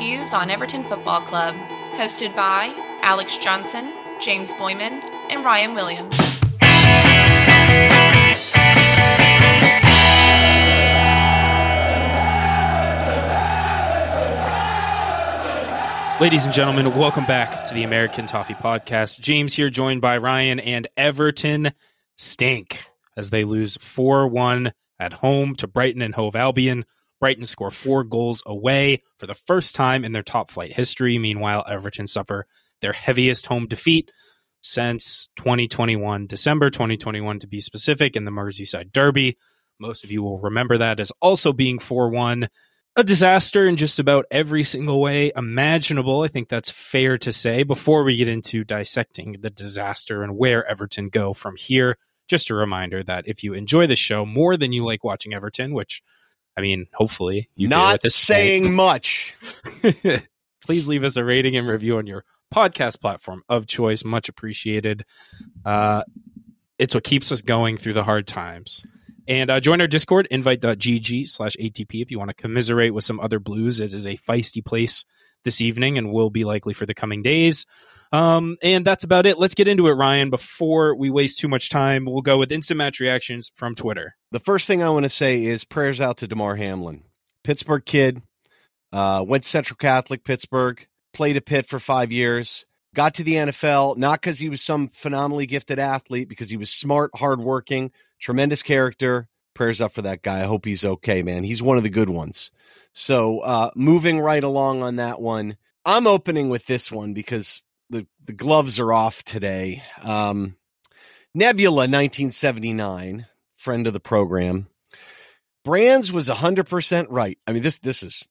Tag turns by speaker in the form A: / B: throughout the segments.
A: views on Everton Football Club. Hosted by Alex Johnson, James Boyman, and Ryan Williams.
B: Ladies and gentlemen, welcome back to the American Toffee Podcast. James here, joined by Ryan and Everton stink as they lose 4 1 at home to Brighton and Hove Albion. Brighton score four goals away for the first time in their top flight history. Meanwhile, Everton suffer their heaviest home defeat since 2021, December 2021 to be specific, in the Merseyside Derby. Most of you will remember that as also being 4 1 a disaster in just about every single way imaginable. I think that's fair to say. Before we get into dissecting the disaster and where Everton go from here, just a reminder that if you enjoy the show more than you like watching Everton, which I mean, hopefully you
C: not saying point, much.
B: please leave us a rating and review on your podcast platform of choice. Much appreciated. Uh, it's what keeps us going through the hard times. And uh, join our Discord, invite.gg slash ATP, if you want to commiserate with some other blues. It is a feisty place this evening and will be likely for the coming days. Um, and that's about it. Let's get into it, Ryan. Before we waste too much time, we'll go with instant match reactions from Twitter.
C: The first thing I want to say is prayers out to Damar Hamlin, Pittsburgh kid, uh, went Central Catholic Pittsburgh, played a pit for five years, got to the NFL, not because he was some phenomenally gifted athlete, because he was smart, hardworking, tremendous character. Prayers up for that guy. I hope he's okay, man. He's one of the good ones. So, uh, moving right along on that one, I'm opening with this one because the, the gloves are off today. Um, Nebula 1979, friend of the program. Brands was 100% right. I mean, this this is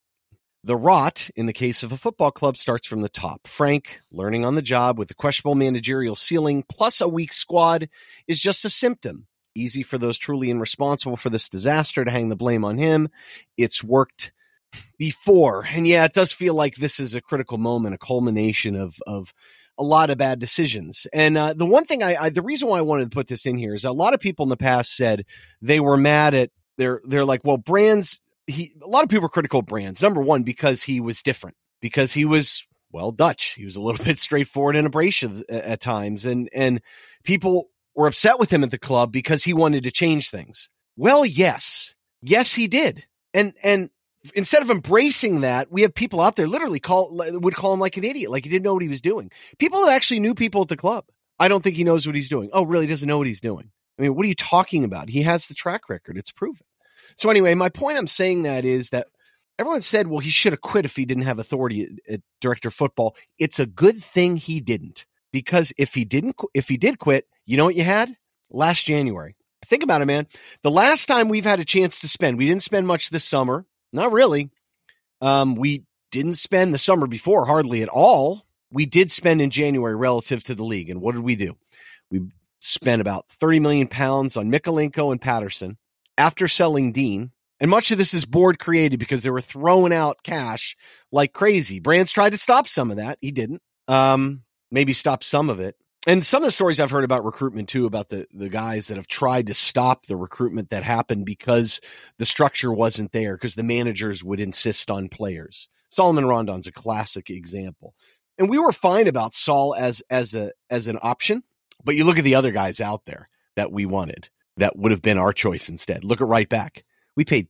C: the rot in the case of a football club starts from the top. Frank, learning on the job with a questionable managerial ceiling plus a weak squad, is just a symptom easy for those truly responsible for this disaster to hang the blame on him. It's worked before. And yeah, it does feel like this is a critical moment, a culmination of of a lot of bad decisions. And uh, the one thing I, I, the reason why I wanted to put this in here is a lot of people in the past said they were mad at they're they're like, well, Brands. He a lot of people were critical of Brands. Number one, because he was different, because he was well Dutch. He was a little bit straightforward and abrasive at, at times, and and people were upset with him at the club because he wanted to change things. Well, yes. Yes, he did. And and instead of embracing that, we have people out there literally call would call him like an idiot, like he didn't know what he was doing. People that actually knew people at the club. I don't think he knows what he's doing. Oh, really doesn't know what he's doing. I mean, what are you talking about? He has the track record. It's proven. So anyway, my point I'm saying that is that everyone said, well, he should have quit if he didn't have authority at, at director football. It's a good thing he didn't because if he didn't, if he did quit, you know what you had last January. Think about it, man. The last time we've had a chance to spend, we didn't spend much this summer. Not really. Um, we didn't spend the summer before hardly at all. We did spend in January relative to the league. And what did we do? We spent about 30 million pounds on Mykolenko and Patterson after selling Dean. And much of this is board created because they were throwing out cash like crazy. Brands tried to stop some of that. He didn't. Um, maybe stop some of it. And some of the stories I've heard about recruitment too, about the the guys that have tried to stop the recruitment that happened because the structure wasn't there, because the managers would insist on players. Salomón Rondón's a classic example. And we were fine about Saul as as a as an option, but you look at the other guys out there that we wanted that would have been our choice instead. Look at right back. We paid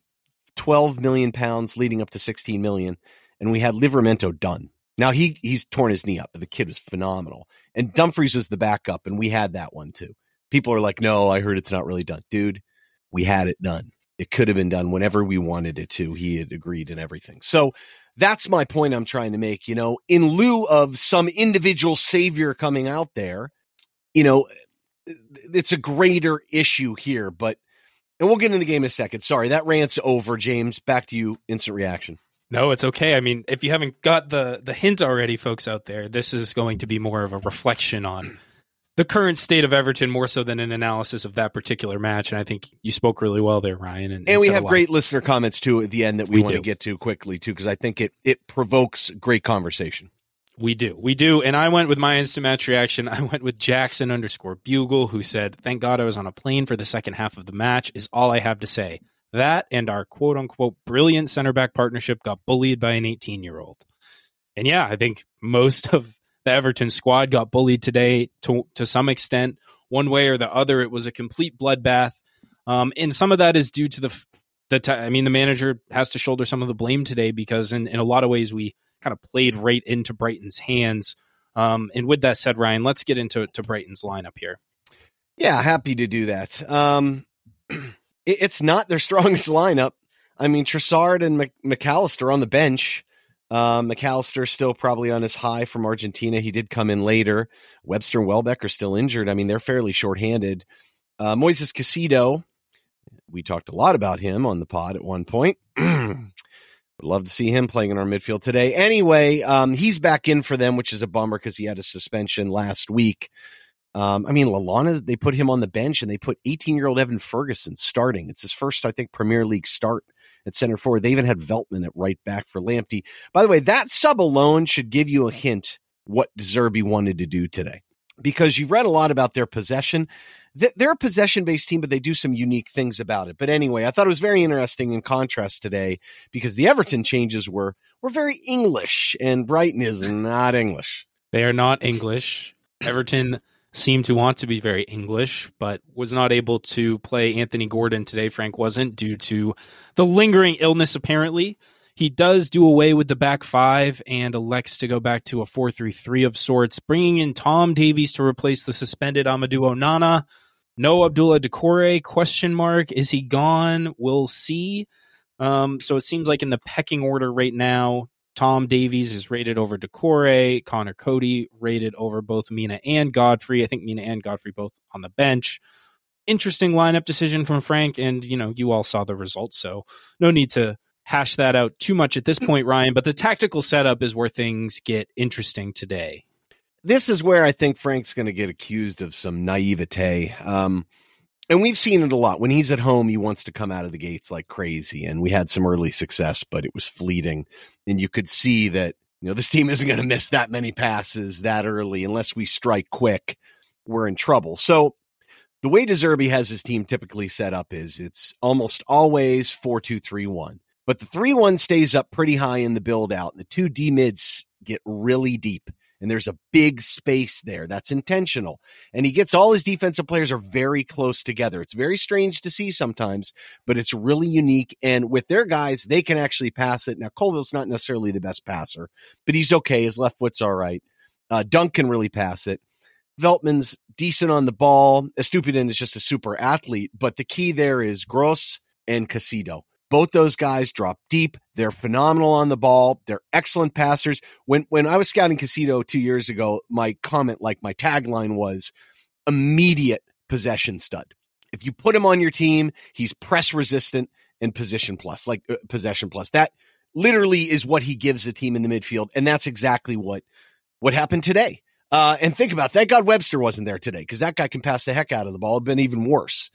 C: 12 million pounds leading up to 16 million, and we had Livramento done. Now he he's torn his knee up, but the kid was phenomenal. And Dumfries was the backup, and we had that one too. People are like, "No, I heard it's not really done, dude. We had it done. It could have been done whenever we wanted it to. He had agreed and everything." So that's my point I'm trying to make. You know, in lieu of some individual savior coming out there, you know, it's a greater issue here. But and we'll get into the game in a second. Sorry, that rant's over, James. Back to you. Instant reaction.
B: No, it's okay. I mean, if you haven't got the the hint already, folks out there, this is going to be more of a reflection on the current state of Everton more so than an analysis of that particular match. And I think you spoke really well there, Ryan.
C: And, and we have great listener comments too at the end that we, we want do. to get to quickly too, because I think it it provokes great conversation.
B: We do. We do. And I went with my instant match reaction. I went with Jackson underscore Bugle, who said, Thank God I was on a plane for the second half of the match, is all I have to say. That and our quote unquote brilliant center back partnership got bullied by an 18 year old. And yeah, I think most of the Everton squad got bullied today to to some extent, one way or the other. It was a complete bloodbath, um, and some of that is due to the the. T- I mean, the manager has to shoulder some of the blame today because in in a lot of ways we kind of played right into Brighton's hands. Um, and with that said, Ryan, let's get into to Brighton's lineup here.
C: Yeah, happy to do that. Um, it's not their strongest lineup. I mean, Trossard and Mc, Mac Allister on the bench. Uh, Mac Allister still probably on his high from Argentina. He did come in later. Webster and Welbeck are still injured. I mean, they're fairly shorthanded. Uh, Moises Caicedo, we talked a lot about him on the pod at one point. Would love to see him playing in our midfield today. Anyway, um, he's back in for them, which is a bummer because he had a suspension last week. Um, I mean, Lallana, they put him on the bench and they put 18 year old Evan Ferguson starting. It's his first, I think, Premier League start at center forward. They even had Veltman at right back for Lamptey. By the way, that sub alone should give you a hint what Zerbi wanted to do today because you've read a lot about their possession. They're a possession based team, but they do some unique things about it. But anyway, I thought it was very interesting in contrast today because the Everton changes were were very English and Brighton is not English.
B: They are not English. Everton seemed to want to be very English, but was not able to play Anthony Gordon today. Frank wasn't due to the lingering illness, apparently. He does do away with the back five and elects to go back to a 4 3 3 of sorts, bringing in Tom Davies to replace the suspended Amadou Onana. No Abdoulaye Doucouré, question mark. Is he gone? We'll see. Um, so it seems like in the pecking order right now, Tom Davies is rated over Doucouré. Conor Coady rated over both Mina and Godfrey. I think Mina and Godfrey both on the bench. Interesting lineup decision from Frank, and you know you all saw the results, so no need to hash that out too much at this point, Ryan. But the tactical setup is where things get interesting today.
C: This is where I think Frank's going to get accused of some naivete. Um, and we've seen it a lot. When he's at home, he wants to come out of the gates like crazy. And we had some early success, but it was fleeting. And you could see that, you know, this team isn't going to miss that many passes that early unless we strike quick. We're in trouble. So the way De Zerbi has his team typically set up is it's almost always 4 2 3 1. But the 3 1 stays up pretty high in the build out, and the two D mids get really deep and there's a big space there. That's intentional. And he gets all his defensive players are very close together. It's very strange to see sometimes, but it's really unique. And with their guys, they can actually pass it. Now, Colwill's not necessarily the best passer, but he's okay. His left foot's all right. Uh, Dunk can really pass it. Veltman's decent on the ball. Estupiñán is just a super athlete, but the key there is Gross and Caicedo. Both those guys drop deep. They're phenomenal on the ball. They're excellent passers. When when I was scouting Caicedo two years ago, my comment, like my tagline was immediate possession stud. If you put him on your team, he's press resistant and position plus, like uh, possession plus. That literally is what he gives the team in the midfield, and that's exactly what what happened today. Uh, and think about it. thank God Webster wasn't there today because that guy can pass the heck out of the ball. It'd been even worse.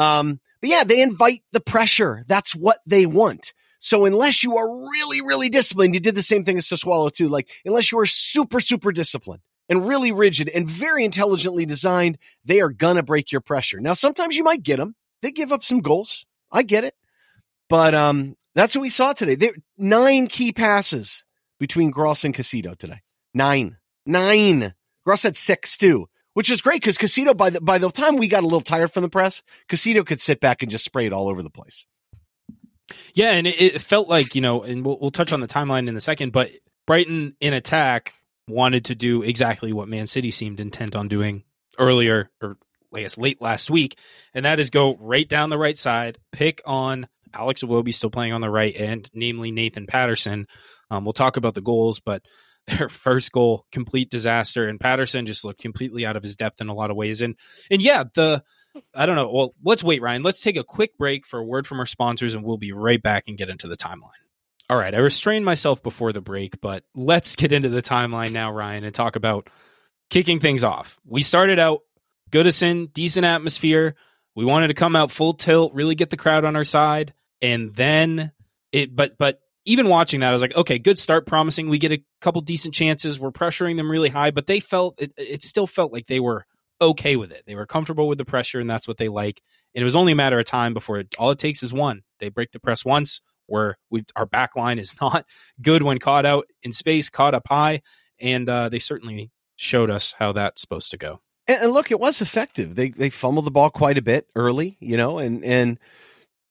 C: Um, but yeah, they invite the pressure. That's what they want. So unless you are really, really disciplined, you did the same thing as to swallow too. Like unless you are super, super disciplined and really rigid and very intelligently designed, they are gonna break your pressure. Now, sometimes you might get them. They give up some goals. I get it. But um, that's what we saw today. There nine key passes between Gross and Caicedo today. Nine. Nine. Gross had six too which is great because Caicedo by the by the time we got a little tired from the press, Caicedo could sit back and just spray it all over the place.
B: Yeah, and it, it felt like you know, and we'll, we'll touch on the timeline in a second, but Brighton in attack wanted to do exactly what Man City seemed intent on doing earlier, or guess late last week, and that is go right down the right side, pick on Alex Iwobi still playing on the right end, namely Nathan Patterson. Um, we'll talk about the goals, but their first goal complete disaster and Patterson just looked completely out of his depth in a lot of ways. And and yeah the I don't know. Well let's wait Ryan. Let's take a quick break for a word from our sponsors and we'll be right back and get into the timeline. All right. I restrained myself before the break but let's get into the timeline now Ryan and talk about kicking things off. We started out Goodison decent atmosphere. We wanted to come out full tilt really get the crowd on our side and then it but but even watching that, I was like, okay, good start, promising. We get a couple decent chances. We're pressuring them really high, but they felt it, it still felt like they were okay with it. They were comfortable with the pressure, and that's what they like. And it was only a matter of time before it, all it takes is one. They break the press once, where we our back line is not good when caught out in space, caught up high, and uh, they certainly showed us how that's supposed to go.
C: And, and look, it was effective. They they fumbled the ball quite a bit early, you know, and and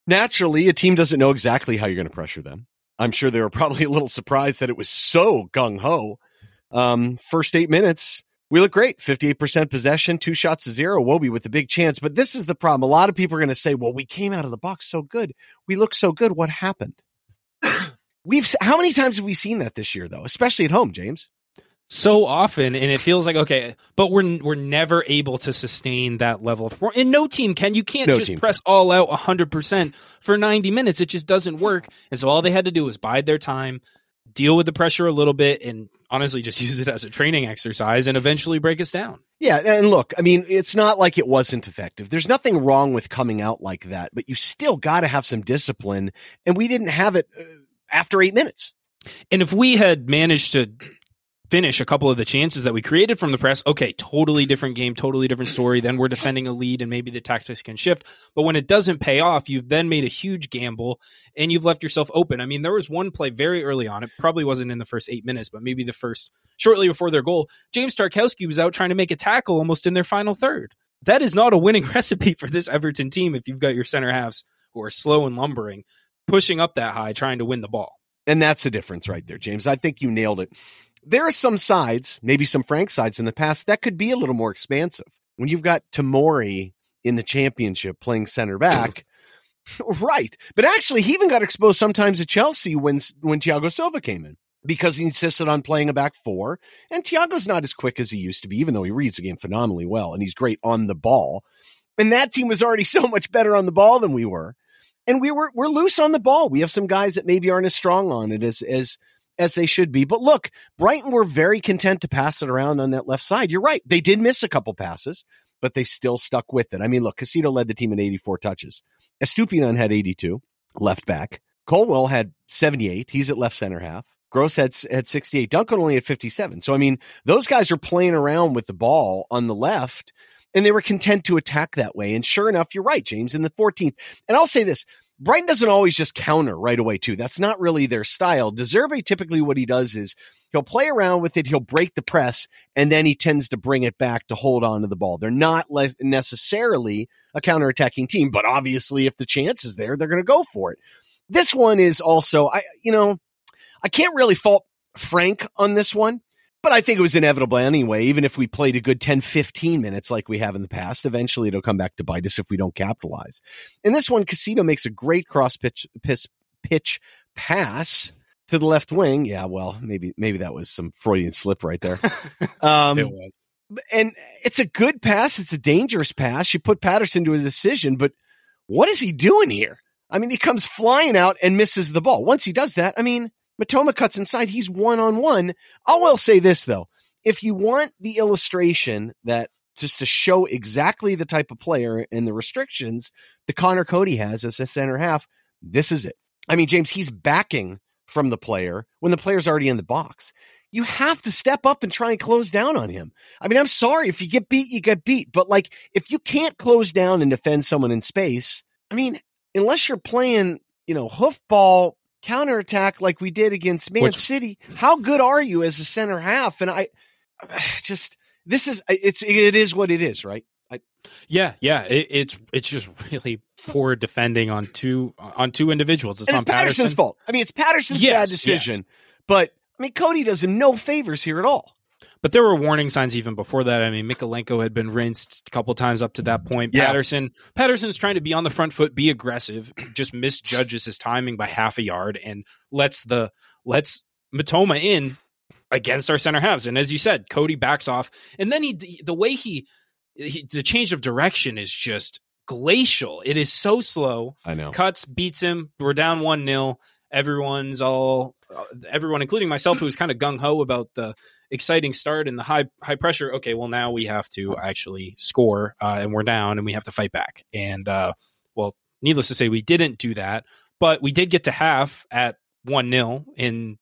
C: naturally a team doesn't know exactly how you're going to pressure them. I'm sure they were probably a little surprised that it was so gung ho. Um, first eight minutes, we look great. 58% possession, two shots to zero. Wobie with the big chance. But this is the problem. A lot of people are going to say, well, we came out of the box so good. We look so good. What happened? We've, how many times have we seen that this year, though, especially at home, James?
B: So often and it feels like okay but we're we're never able to sustain that level of and no team can you can't
C: No
B: just press all out 100% for 90 minutes it just doesn't work and so all they had to do was bide their time deal with the pressure a little bit and honestly just use it as a training exercise and eventually break us down
C: Yeah, and look, I mean, it's not like it wasn't effective. There's nothing wrong with coming out like that, but you still got to have some discipline, and we didn't have it uh, after eight minutes.
B: And if we had managed to finish a couple of the chances that we created from the press, okay, totally different game, totally different story. Then we're defending a lead and maybe the tactics can shift. But when it doesn't pay off, you've then made a huge gamble and you've left yourself open. I mean, there was one play very early on. It probably wasn't in the first eight minutes, but maybe the first shortly before their goal. James Tarkowski was out trying to make a tackle almost in their final third. That is not a winning recipe for this Everton team if you've got your center halves who are slow and lumbering, pushing up that high, trying to win the ball.
C: And that's the difference right there, James. I think you nailed it. There are some sides, maybe some Frank sides in the past, that could be a little more expansive. When you've got Tomori in the championship playing center back, right. But actually, he even got exposed sometimes at Chelsea when, when Thiago Silva came in because he insisted on playing a back four. And Thiago's not as quick as he used to be, even though he reads the game phenomenally well and he's great on the ball. And that team was already so much better on the ball than we were. And we were we're loose on the ball. We have some guys that maybe aren't as strong on it as as as they should be. But look, Brighton were very content to pass it around on that left side. You're right. They did miss a couple passes, but they still stuck with it. I mean, look, Caicedo led the team in 84 touches. Estupinan had 82, left back. Colwill had 78. He's at left center half. Gross had, had 68. Duncan only had 57. So, I mean, those guys are playing around with the ball on the left and they were content to attack that way. And sure enough, you're right, James, in the 14th. And I'll say this Brighton doesn't always just counter right away, too. That's not really their style. De Zerbi typically what he does is he'll play around with it, he'll break the press, and then he tends to bring it back to hold on to the ball. They're not le- necessarily a counterattacking team, but obviously, if the chance is there, they're going to go for it. This one is also, I, you know, I can't really fault Frank on this one. But I think it was inevitable anyway. Even if we played a good 10, 15 minutes like we have in the past, eventually it'll come back to bite us if we don't capitalize. In this one, Casino makes a great cross pitch, pitch, pitch pass to the left wing. Yeah, well, maybe maybe that was some Freudian slip right there. Um,
B: it was.
C: and it's a good pass. It's a dangerous pass. You put Patterson to a decision, but what is he doing here? I mean, he comes flying out and misses the ball. Once he does that, I mean, Mitoma cuts inside. He's one on one. I will say this though. If you want the illustration that just to show exactly the type of player and the restrictions that Conor Coady has as a center half, this is it. I mean, James, he's backing from the player when the player's already in the box. You have to step up and try and close down on him. I mean, I'm sorry if you get beat, you get beat. But like, if you can't close down and defend someone in space, I mean, unless you're playing, you know, hoofball counterattack like we did against Man
B: Which-
C: City, how good are you as a center half? And I just this is it's it is what it is, right?
B: Yeah, yeah. It, it's it's just really poor defending on two on two individuals. It's on
C: it's Patterson's
B: Patterson.
C: fault. I mean, it's Patterson's
B: Yes,
C: bad decision, but I mean, Coady does him no favors here at all.
B: But there were warning signs even before that. I mean, Mykolenko had been rinsed a couple times up to that mm-hmm. point.
C: Yeah.
B: Patterson Patterson's trying to be on the front foot, be aggressive, just misjudges his timing by half a yard and lets the lets Mitoma in against our center halves. And as you said, Coady backs off, and then he the way he, he the change of direction is just glacial. It is so slow.
C: I know.
B: Cuts beats him. We're down one 0 Everyone's all everyone, including myself, who was kind of gung ho about the exciting start and the high high pressure. Okay, well now we have to actually score, uh, and we're down, and we have to fight back. And uh, well, needless to say, we didn't do that, but we did get to half at one 0 and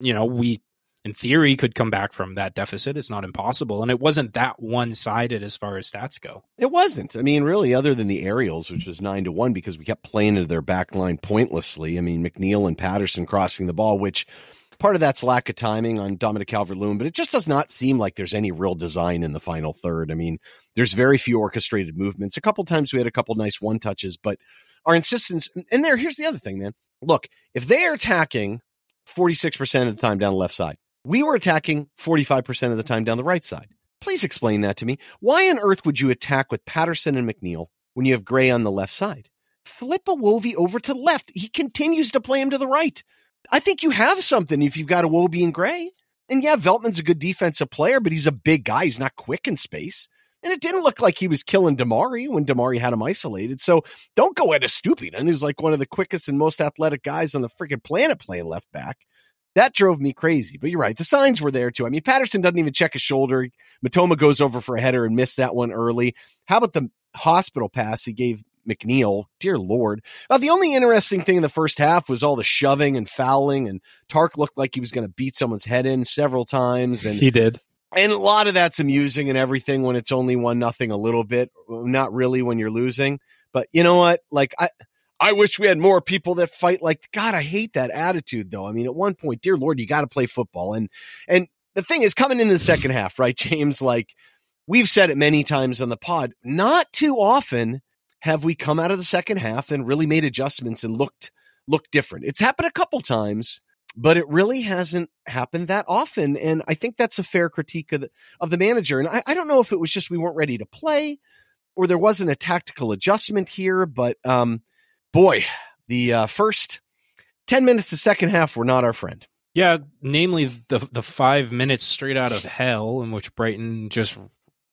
B: you know we in theory, could come back from that deficit. It's not impossible. And it wasn't that one sided as far as stats go.
C: It wasn't. I mean, really, other than the aerials, which was nine to one because we kept playing into their back line pointlessly. I mean, McNeil and Patterson crossing the ball, which part of that's lack of timing on Dominic Calvert Lewin, but it just does not seem like there's any real design in the final third. I mean, there's very few orchestrated movements. A couple times we had a couple nice one touches, but our insistence, and there, here's the other thing, man. Look, if they are attacking 46% of the time down the left side, we were attacking 45% of the time down the right side. Please explain that to me. Why on earth would you attack with Patterson and McNeil when you have Gray on the left side? Flip Iwobi over to left. He continues to play him to the right. I think you have something if you've got Iwobi and Gray. And yeah, Veltman's a good defensive player, but he's a big guy. He's not quick in space. And it didn't look like he was killing Demarai when Demarai had him isolated. So don't go at a stupid. And he's like one of the quickest and most athletic guys on the freaking planet playing left back. That drove me crazy. But you're right. The signs were there too. I mean, Patterson doesn't even check his shoulder. Mitoma goes over for a header and missed that one early. How about the hospital pass he gave McNeil? Dear Lord. Uh, the only interesting thing in the first half was all the shoving and fouling, and Tark looked like he was going to beat someone's head in several times. And
B: he did.
C: And a lot of that's amusing and everything when it's only one nothing a little bit, not really when you're losing. But you know what? Like I I wish we had more people that fight like God. I hate that attitude though. I mean, at one point, dear Lord, you got to play football. And and the thing is, coming in the second half, right, James? Like we've said it many times on the pod. Not too often have we come out of the second half and really made adjustments and looked looked different. It's happened a couple times, but it really hasn't happened that often. And I think that's a fair critique of the of the manager. And I, I don't know if it was just we weren't ready to play or there wasn't a tactical adjustment here, but um boy, the uh, first 10 minutes of second half were not our friend.
B: Yeah, namely the the five minutes straight out of hell in which Brighton just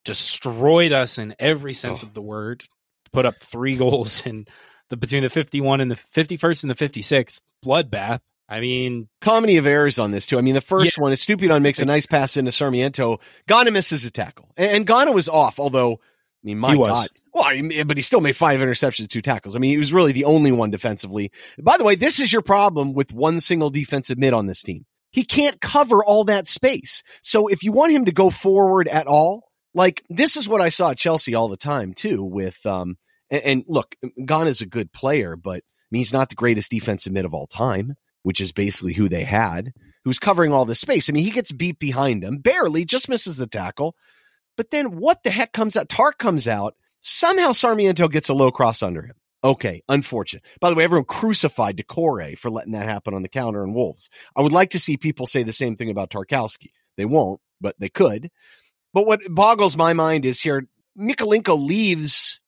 B: destroyed us in every sense oh. of the word. Put up three goals in the between the fifty one and the fifty first and the fifty sixth bloodbath. I mean,
C: comedy of errors on this too. I mean, the first yeah. one is Estupiñán makes a nice pass into Sarmiento. Gana misses a tackle, and, and Gana was off. Although, I mean, my God, well, but he still made five interceptions, two tackles. I mean, he was really the only one defensively. By the way, this is your problem with one single defensive mid on this team. He can't cover all that space. So if you want him to go forward at all, like this is what I saw at Chelsea all the time too. With um, and, and look, is a good player, but I mean, he's not the greatest defensive mid of all time, which is basically who they had, who's covering all this space. I mean, he gets beat behind him, barely, just misses the tackle. But then what the heck comes out? Tark comes out Somehow Sarmiento gets a low cross under him. Okay, unfortunate. By the way, everyone crucified Doucouré for letting that happen on the counter in Wolves. I would like to see people say the same thing about Tarkowski. They won't, but they could. But what boggles my mind is here Mykolenko leaves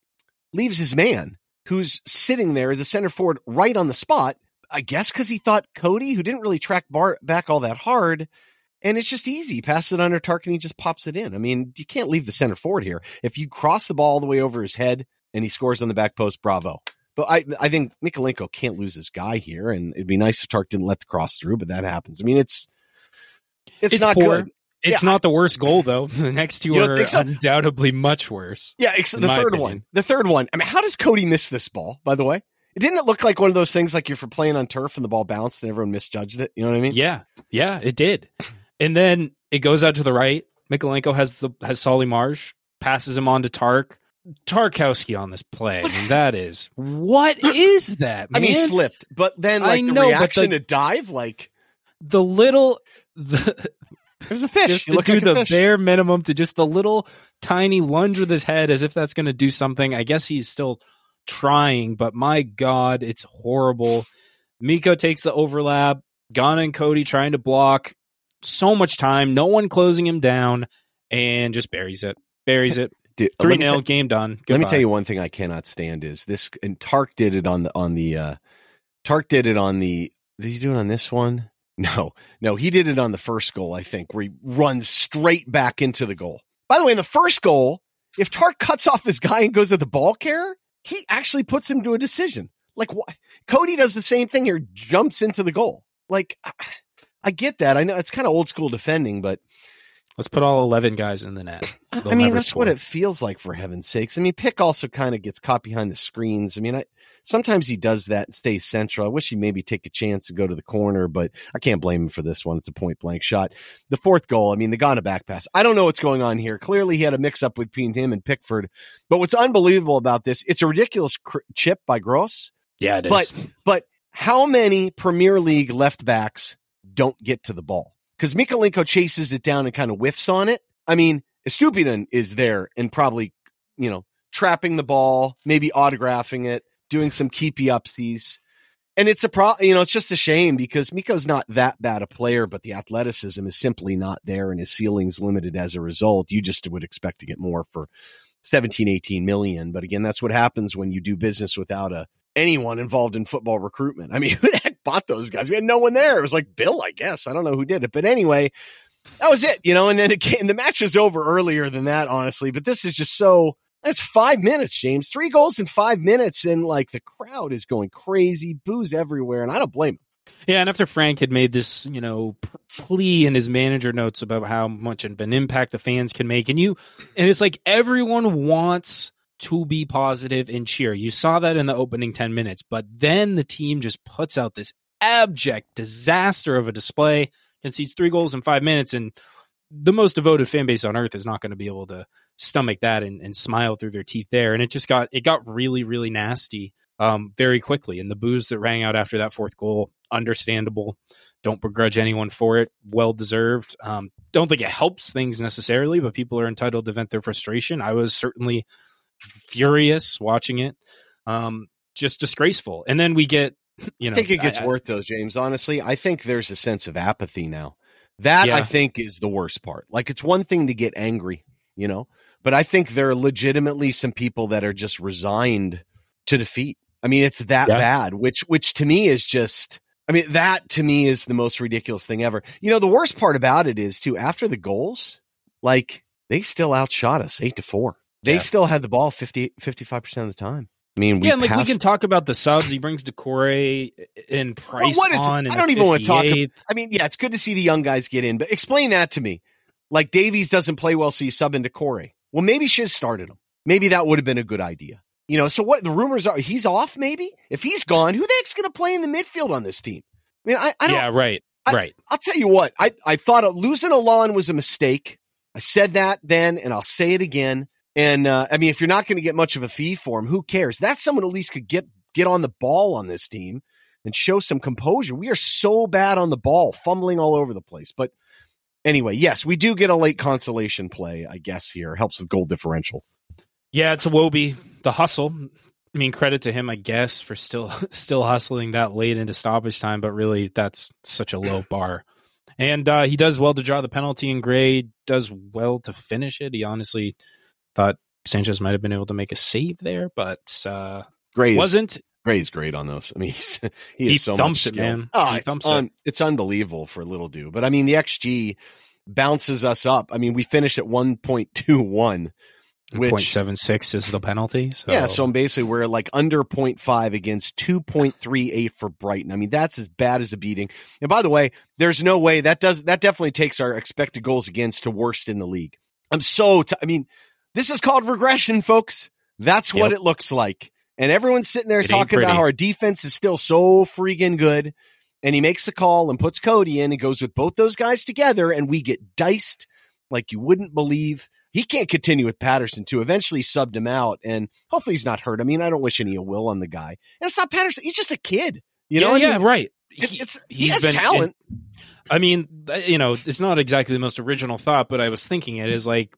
C: leaves his man who's sitting there, the center forward, right on the spot. I guess because he thought Coady, who didn't really track bar- back all that hard, and it's just easy. Pass it under Tark and he just pops it in. I mean, you can't leave the center forward here. If you cross the ball all the way over his head and he scores on the back post, bravo. But I, I think Mykolenko can't lose his guy here, and it'd be nice if Tark didn't let the cross through, but that happens. I mean, it's it's, it's not poor. good.
B: It's yeah, not the worst goal though. The next two are so? undoubtedly much worse.
C: Yeah, except the third opinion. one. The third one. I mean, how does Coady miss this ball? By the way, it didn't it look like one of those things like you're for playing on turf and the ball bounced and everyone misjudged it. You know what I mean?
B: Yeah, yeah, it did. And then it goes out to the right. Mykolenko has the has Solly March, passes him on to Tark. Tarkowski on this play. I mean, that is what is that? Man?
C: I mean, he slipped, but then like I the know, reaction the, to dive, like
B: the little the
C: there's a fish.
B: Just to do like the bare minimum to just the little tiny lunge with his head as if that's going to do something. I guess he's still trying, but my God, it's horrible. Miko takes the overlap. Gana and Coady trying to block so much time, no one closing him down, and just buries it. Buries it. Three 0 game done. Goodbye.
C: Let me tell you one thing I cannot stand is this. And Tark did it on the on the. uh Tark did it on the. Did he do it on this one? No, no, he did it on the first goal. I think where he runs straight back into the goal. By the way, in the first goal, if Tark cuts off his guy and goes at the ball carrier, he actually puts him to a decision. Like? Coady does the same thing here, jumps into the goal. Like I get that. I know it's kind of old school defending, but
B: Let's put all 11 guys in the net. They'll
C: I mean, that's
B: score.
C: what it feels like for heaven's sakes. I mean, Pick also kind of gets caught behind the screens. I mean, I sometimes he does that and stays central. I wish he maybe take a chance and go to the corner, but I can't blame him for this one. It's a point blank shot. The fourth goal, I mean, the Gana back pass. I don't know what's going on here. Clearly, he had a mix up between him and Pickford. But what's unbelievable about this, it's a ridiculous cr- chip by Gross.
B: Yeah, it is.
C: But but how many Premier League left backs don't get to the ball? Because Mykolenko chases it down and kind of whiffs on it. I mean, Estupiñán is there and probably, you know, trapping the ball, maybe autographing it, doing some keepy upsies. And it's a pro, you know, it's just a shame because Miko's not that bad a player, but the athleticism is simply not there and his ceiling's limited as a result. You just would expect to get more for 17, 18 million. But again, that's what happens when you do business without a anyone involved in football recruitment. I mean, who the heck bought those guys? We had no one there. It was like Bill, I guess. I don't know who did it. But anyway, that was it, you know, and then it came, the match was over earlier than that, honestly. But this is just so that's five minutes, James. Three goals in five minutes, and like the crowd is going crazy, booze everywhere, and I don't blame him.
B: Yeah, and after Frank had made this, you know, plea in his manager notes about how much of an impact the fans can make, and you, and it's like everyone wants to be positive and cheer. You saw that in the opening 10 minutes, but then the team just puts out this abject disaster of a display, concedes three goals in five minutes, and the most devoted fan base on earth is not going to be able to stomach that and, and smile through their teeth there. And it just got, it got really, really nasty um, very quickly. And the booze that rang out after that fourth goal, understandable. Don't begrudge anyone for it. Well deserved. Um, don't think it helps things necessarily, but people are entitled to vent their frustration. I was certainly furious watching it. Um, just disgraceful. And then we get, you know,
C: I think it gets
B: I,
C: worse though, James. Honestly, I think there's a sense of apathy now. That
B: Yeah.
C: I think is the worst part. Like it's one thing to get angry, you know, but I think there are legitimately some people that are just resigned to defeat. I mean, it's that
B: Yeah.
C: bad, which which to me is just I mean, that to me is the most ridiculous thing ever. You know, the worst part about it is too after the goals, like they still outshot us 8 to 4. They
B: Yeah.
C: still had the ball 50 55% of the time. I mean, we
B: yeah, and like we can talk about the subs. He brings Doucouré and Price
C: what is
B: on. in
C: I don't even wanna talk
B: 58th.
C: I mean, yeah, it's good to see the young guys get in, but explain that to me. Like Davies doesn't play well, so you sub into Corey. Well, maybe you should have started him. Maybe that would have been a good idea. You know, so what the rumors are he's off, maybe? If he's gone, who the heck's gonna play in the midfield on this team? I mean, I, I don't
B: Yeah, right,
C: I-
B: right.
C: I'll tell you what, I, I thought of losing Allan was a mistake. I said that then, and I'll say it again. And uh, I mean, if you're not going to get much of a fee for him, who cares? That's someone at least could get get on the ball on this team and show some composure. We are so bad on the ball, fumbling all over the place. But anyway, yes, we do get a late consolation play. I guess here helps with goal differential.
B: Yeah, it's Iwobi. The hustle. I mean, credit to him, I guess, for still still hustling that late into stoppage time, but really that's such a low bar. And uh, he does well to draw the penalty, and Gray does well to finish it. He honestly thought Sanchez might have been able to make a save there, but uh,
C: Gray is,
B: wasn't.
C: Gray's great on those. I mean, he's, he,
B: He
C: is so
B: thumps
C: much
B: it,
C: skill.
B: man.
C: Oh,
B: He
C: it's,
B: thumps
C: un- it's unbelievable for little do. But I mean, the XG bounces us up. I mean, we finished at 1.21. Which-
B: Point seven six is the penalty. So
C: Yeah, so basically we're like under 0.5 against 2.38 for Brighton. I mean, that's as bad as a beating. And by the way, there's no way that does that definitely takes our expected goals against to worst in the league. I'm so t- I mean, this is called regression, folks. That's what
B: Yep.
C: it looks like. And everyone's sitting there
B: It
C: talking about how our defense is still so freaking good. And he makes the call and puts Coady in and goes with both those guys together, and we get diced like you wouldn't believe. He can't continue with Patterson too. Eventually subbed him out, and hopefully he's not hurt. I mean, I don't wish any ill will on the guy. And it's not Patterson; he's just a kid. You know,
B: yeah,
C: I
B: yeah, right.
C: it-
B: He-
C: it's he has
B: been-
C: talent.
B: I mean, you know, it's not exactly the most original thought, but I was thinking it is like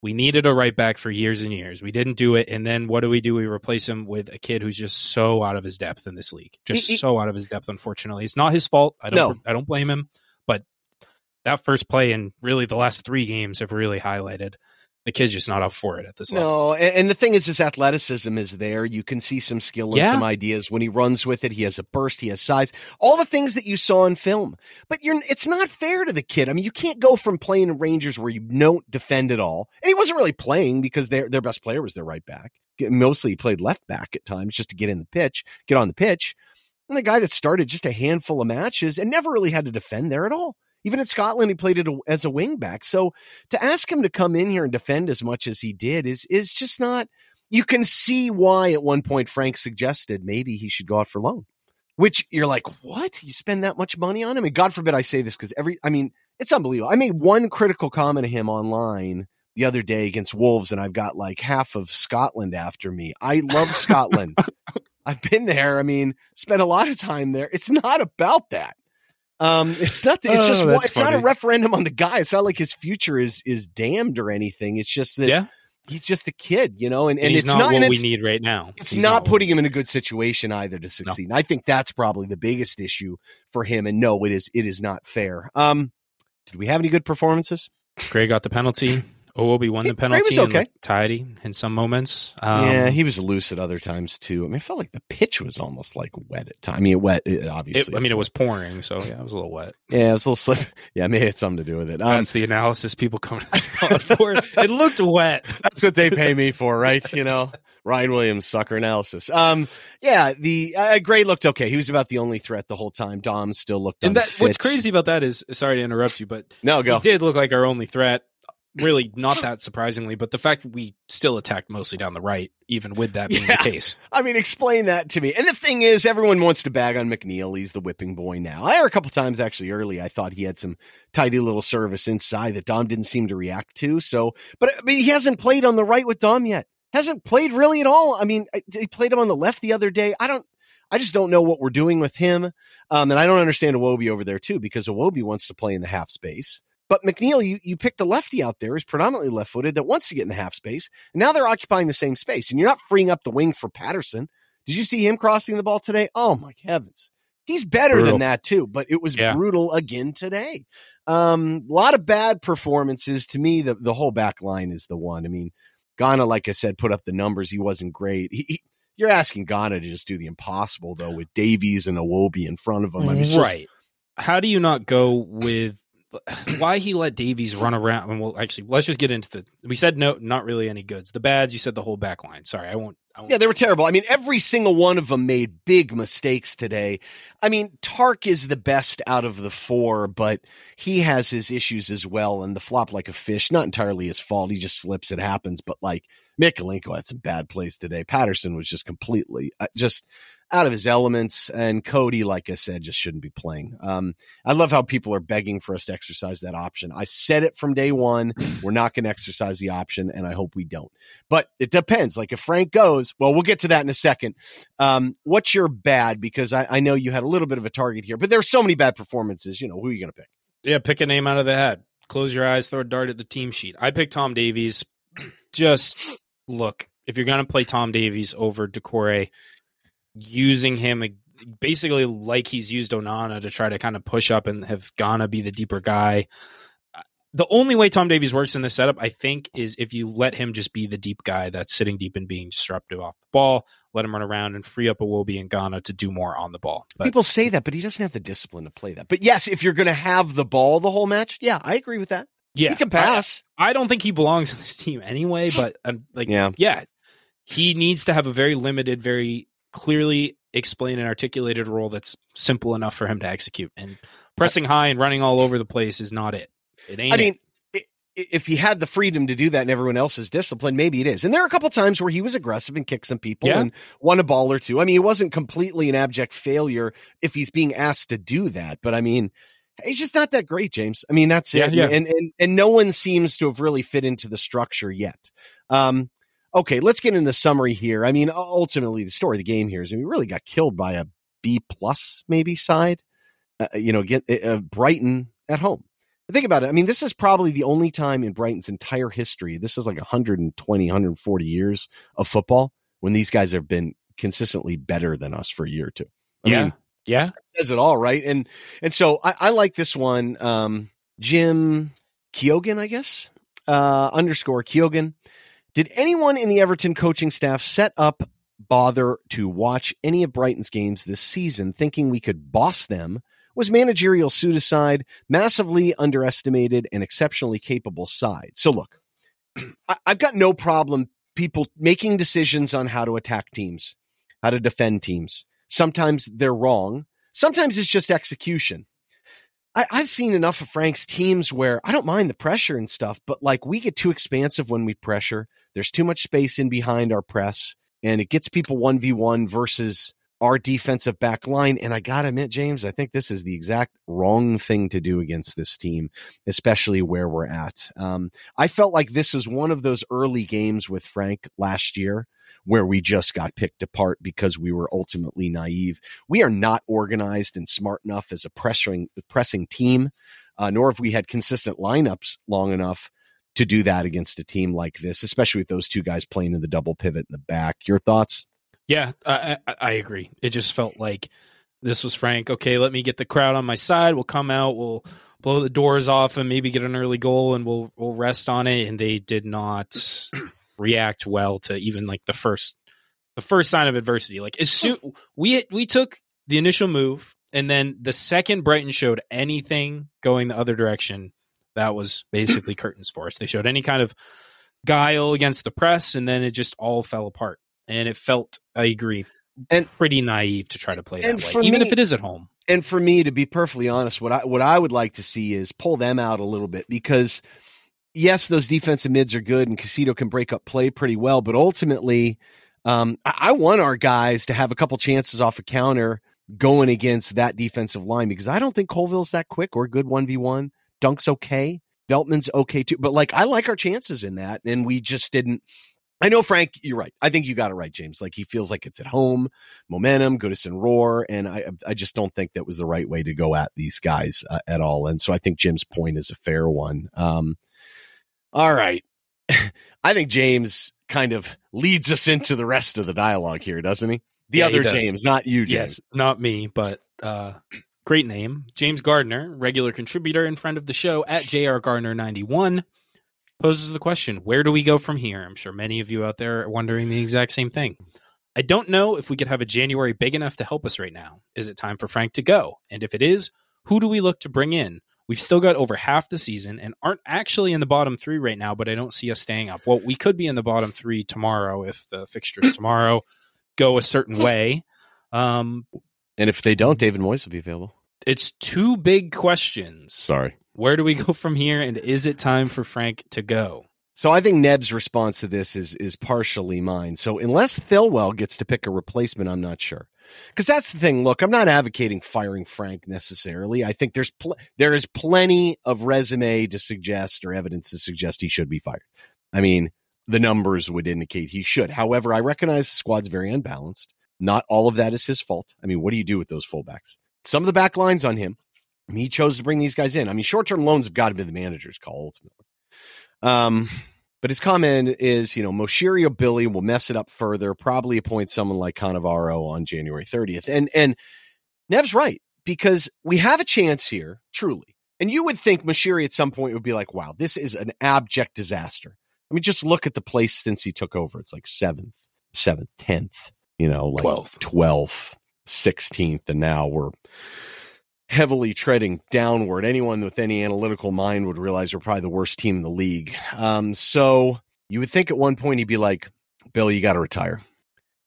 B: we needed a right back for years and years. We didn't do it, and then what do we do? We replace him with a kid who's just so out of his depth in this league, just
C: He- he-
B: so out of his depth. Unfortunately, it's not his fault. I don't.
C: No.
B: I don't blame him. But that first play and really the last three games have really highlighted the kid's just not up for it at this level.
C: No, and, the thing is, his athleticism is there. You can see some skill and
B: Yeah.
C: some ideas when he runs with it. He has a burst. He has size. All the things that you saw in film. But you're, it's not fair to the kid. I mean, you can't go from playing Rangers where you don't defend at all, and he wasn't really playing because their their best player was their right back. Mostly, he played left back at times just to get in the pitch, get on the pitch. And the guy that started just a handful of matches and never really had to defend there at all. Even at Scotland, he played it as a wingback. So to ask him to come in here and defend as much as he did is is just not. You can see why at one point Frank suggested maybe he should go out for loan. Which you're like, what? You spend that much money on him? And God forbid I say this because every, I mean, it's unbelievable. I made one critical comment of him online the other day against Wolves, and I've got like half of Scotland after me. I love Scotland. I've been there. I mean, spent a lot of time there. It's not about that. Um, it's not. It's just.
B: Oh, that's
C: it's not a referendum on the guy. It's not like his future is is damned or anything. It's just that
B: Yeah.
C: he's just a kid, you know. And,
B: And,
C: and it's
B: not,
C: not.
B: what we need right now.
C: it's
B: He's
C: not putting him in a good situation either to succeed. And I think that's probably the biggest issue for him. And no, it is. It is not fair. Um, did we have any good performances?
B: Gray got the penalty. Iwobi won
C: He-
B: the
C: Gray
B: penalty.
C: was okay.
B: looked tidy in some moments. Um,
C: yeah, he was loose at other times too. I mean, it felt like the pitch was almost like wet at times. I mean, wet. It,
B: it,
C: obviously,
B: I mean, it was pouring, so yeah, it was a little wet.
C: yeah, it was a little slip. Yeah, maybe it had something to do with it. Um,
B: That's the analysis people come to this pod for. It looked wet.
C: That's what they pay me for, right? You know, Ryan Williams, sucker analysis. Um, yeah, the uh, Gray looked okay. He was about the only threat the whole time. Dom still looked
B: And that what's crazy about that is, sorry to interrupt you, but
C: No, go.
B: he did look like our only threat. Really, not that surprisingly, but the fact that we still attacked mostly down the right, even with that being
C: Yeah.
B: the case.
C: I mean, explain that to me. And the thing is, everyone wants to bag on McNeil. He's the whipping boy now. I heard a couple times actually early. I thought he had some tidy little service inside that Dom didn't seem to react to. So, but I mean, he hasn't played on the right with Dom yet. Hasn't played really at all. I mean, he played him on the left the other day. I don't. I just don't know what we're doing with him. Um, and I don't understand Iwobi over there too, because Iwobi wants to play in the half space. But McNeil, you, you picked a lefty out there who's predominantly left footed that wants to get in the half space. And now they're occupying the same space. And you're not freeing up the wing for Patterson. Did you see him crossing the ball today? Oh my heavens. He's better
B: Brutal.
C: than that too, but it was
B: Yeah.
C: brutal again today. Um, a lot of bad performances. To me, the, the whole back line is the one. I mean, Gana, like I said, put up the numbers. He wasn't great. He, he- you're asking Gana to just do the impossible though with Davies and Iwobi in front of him. I mean, it's just-
B: right. How do you not go with why he let Davies run around? And well, actually, let's just get into the. We said no, not really any goods. The bads, you said the whole back line. Sorry, I won't. I won't
C: Yeah, they were terrible. I mean, every single one of them made big mistakes today. I mean, Tark is the best out of the four, but he has his issues as well. And the flop like a fish, not entirely his fault. He just slips. It happens. But like Mykolenko had some bad plays today. Patterson was just completely uh, just out of his elements. And Coady, like I said, just shouldn't be playing. Um, I love how people are begging for us to exercise that option. I said it from day one. We're not going to exercise the option, and I hope we don't. But it depends. Like if Frank goes, well, we'll get to that in a second. Um, what's your bad? Because I, I know you had a little bit of a target here, but there are so many bad performances. You know, who are you going to pick?
B: Yeah, pick a name out of the hat. Close your eyes, throw a dart at the team sheet. I picked Tom Davies. Just look, if you're going to play Tom Davies over Doucouré, using him basically like he's used Onana to try to kind of push up and have Gana be the deeper guy. The only way Tom Davies works in this setup, I think, is if you let him just be the deep guy that's sitting deep and being disruptive off the ball, let him run around and free up Iwobi and Gana to do more on the ball. But
C: People say that, but he doesn't have the discipline to play that. But yes, if you're going to have the ball the whole match, yeah, I agree with that.
B: yeah,
C: he can pass.
B: I don't think he belongs in this team anyway, but um, like,
C: Yeah.
B: yeah, he needs to have a very limited, very clearly explain and articulated role that's simple enough for him to execute. And pressing high and running all over the place is not it. It ain't.
C: I mean, i- i- if he had the freedom to do that and everyone else is disciplined, maybe it is. And there are a couple times where he was aggressive and kicked some people
B: Yeah.
C: and won a ball or two. I mean, he wasn't completely an abject failure if he's being asked to do that. But I mean, he's just not that great, James. I mean, that's
B: Yeah,
C: it.
B: yeah.
C: And, and and no one seems to have really fit into the structure yet. Um, okay, let's get into the summary here. I mean, ultimately, the story of the game here is we really got killed by a B plus maybe side. Uh, you know, get uh, Brighton at home. Think about it. I mean, this is probably the only time in Brighton's entire history. This is like 120, 140 years of football when these guys have been consistently better than us for a year or two. I
B: yeah,
C: mean,
B: yeah.
C: says it all, right? And and so I, I like this one. Um, Jim Keoghan, I guess, uh, underscore Keoghan. Did anyone in the Everton coaching staff set up, bother to watch any of Brighton's games this season, thinking we could boss them? Was managerial suicide massively underestimated and exceptionally capable side? So look, I've got no problem people making decisions on how to attack teams, how to defend teams. Sometimes they're wrong. Sometimes it's just execution. I, I've seen enough of Frank's teams where I don't mind the pressure and stuff, but like we get too expansive when we pressure. There's too much space in behind our press, and it gets people 1v1 versus our defensive back line. And I got to admit, James, I think this is the exact wrong thing to do against this team, especially where we're at. Um, I felt like this was one of those early games with Frank last year where we just got picked apart because we were ultimately naive. We are not organized and smart enough as a pressing, pressing team, uh, nor have we had consistent lineups long enough to do that against a team like this, especially with those two guys playing in the double pivot in the back. Your thoughts?
B: Yeah, I, I, I agree. It just felt like this was Frank. Okay, let me get the crowd on my side. We'll come out. We'll blow the doors off and maybe get an early goal, and we'll we'll rest on it. And they did not react well to even like the first the first sign of adversity. Like as soon we we took the initial move, and then the second Brighton showed anything going the other direction, that was basically curtains for us. They showed any kind of guile against the press, and then it just all fell apart and it felt I agree and pretty naive to try to play that way, even me, if it is at home.
C: And for me, to be perfectly honest, what I what I would like to see is pull them out a little bit because yes, those defensive mids are good, and Caicedo can break up play pretty well, but ultimately, um, I, I want our guys to have a couple chances off a counter going against that defensive line because I don't think Colwill's that quick or good one v one. Dunk's okay. Veltman's okay too, but like I like our chances in that, and we just didn't I know Frank, you're right. I think you got it right, James. Like he feels like it's at home, momentum, Goodison roar, and I I just don't think that was the right way to go at these guys uh, at all. And so I think Jim's point is a fair one. Um, all right, I think James kind of leads us into the rest of the dialogue here, doesn't he? The yeah, other he James, not you, James. Yes,
B: not me, but uh, great name, James Gardner, regular contributor and friend of the show at Jr Gardner ninety one poses the question where do we go from here? I'm sure many of you out there are wondering the exact same thing. I don't know if we could have a January big enough to help us right now. Is it time for Frank to go? And if it is, who do we look to bring in? We've still got over half the season and aren't actually in the bottom three right now, but I don't see us staying up. Well, we could be in the bottom three tomorrow if the fixtures tomorrow go a certain way. Um,
C: and if they don't, David Moyes will be available.
B: It's two big questions.
C: Sorry.
B: Where do we go from here? And is it time for Frank to go?
C: So I think Neb's response to this is is partially mine. So unless Thelwell gets to pick a replacement, I'm not sure. Because that's the thing. Look, I'm not advocating firing Frank necessarily. I think there's pl- there is plenty of resume to suggest or evidence to suggest he should be fired. I mean, the numbers would indicate he should. However, I recognize the squad's very unbalanced. Not all of that is his fault. I mean, what do you do with those fullbacks? Some of the back lines on him. He chose to bring these guys in. I mean, short term loans have got to be the manager's call ultimately. Um, but his comment is, you know, Moshiri or Billy will mess it up further, probably appoint someone like Cannavaro on January 30th. And and Neb's right, because we have a chance here, truly. And you would think Moshiri at some point would be like, wow, this is an abject disaster. I mean, just look at the place since he took over. It's like seventh, seventh, tenth, you know, like 12th, 12th 16th, and now we're heavily treading downward. Anyone with any analytical mind would realize we're probably the worst team in the league. Um, so you would think at one point he'd be like, Bill, you got to retire.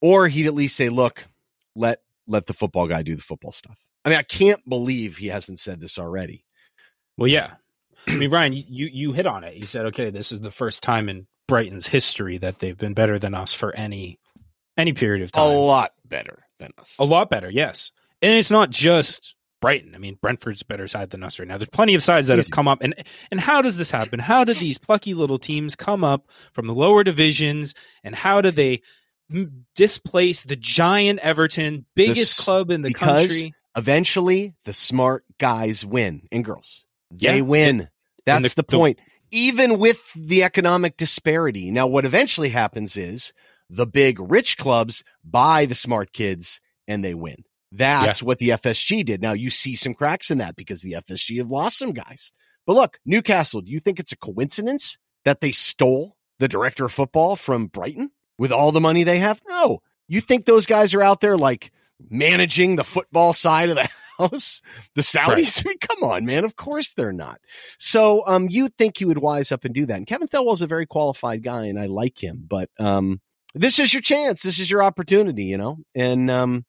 C: Or he'd at least say, look, let let the football guy do the football stuff. I mean, I can't believe he hasn't said this already.
B: Well, yeah. I mean, Ryan, you you hit on it. You said, okay, this is the first time in Brighton's history that they've been better than us for any any period of time.
C: A lot better than us.
B: A lot better, yes. And it's not just Brighton. I mean, Brentford's a better side than us right now. There's plenty of sides that have come up, and and how does this happen? How did these plucky little teams come up from the lower divisions, and how do they displace the giant Everton, biggest club in the country?
C: Eventually, the smart guys win and girls. They yeah. win. That's the, the point. The, Even with the economic disparity. Now, what eventually happens is the big rich clubs buy the smart kids and they win. That's yeah. what the FSG did. Now you see some cracks in that because the FSG have lost some guys. But look, Newcastle, do you think it's a coincidence that they stole the director of football from Brighton with all the money they have? No. You think those guys are out there like managing the football side of the house? The Saudis? Right. I mean, come on, man. Of course they're not. So um you think he would wise up and do that. And Kevin Thelwell's a very qualified guy and I like him, but um this is your chance. This is your opportunity, you know? And um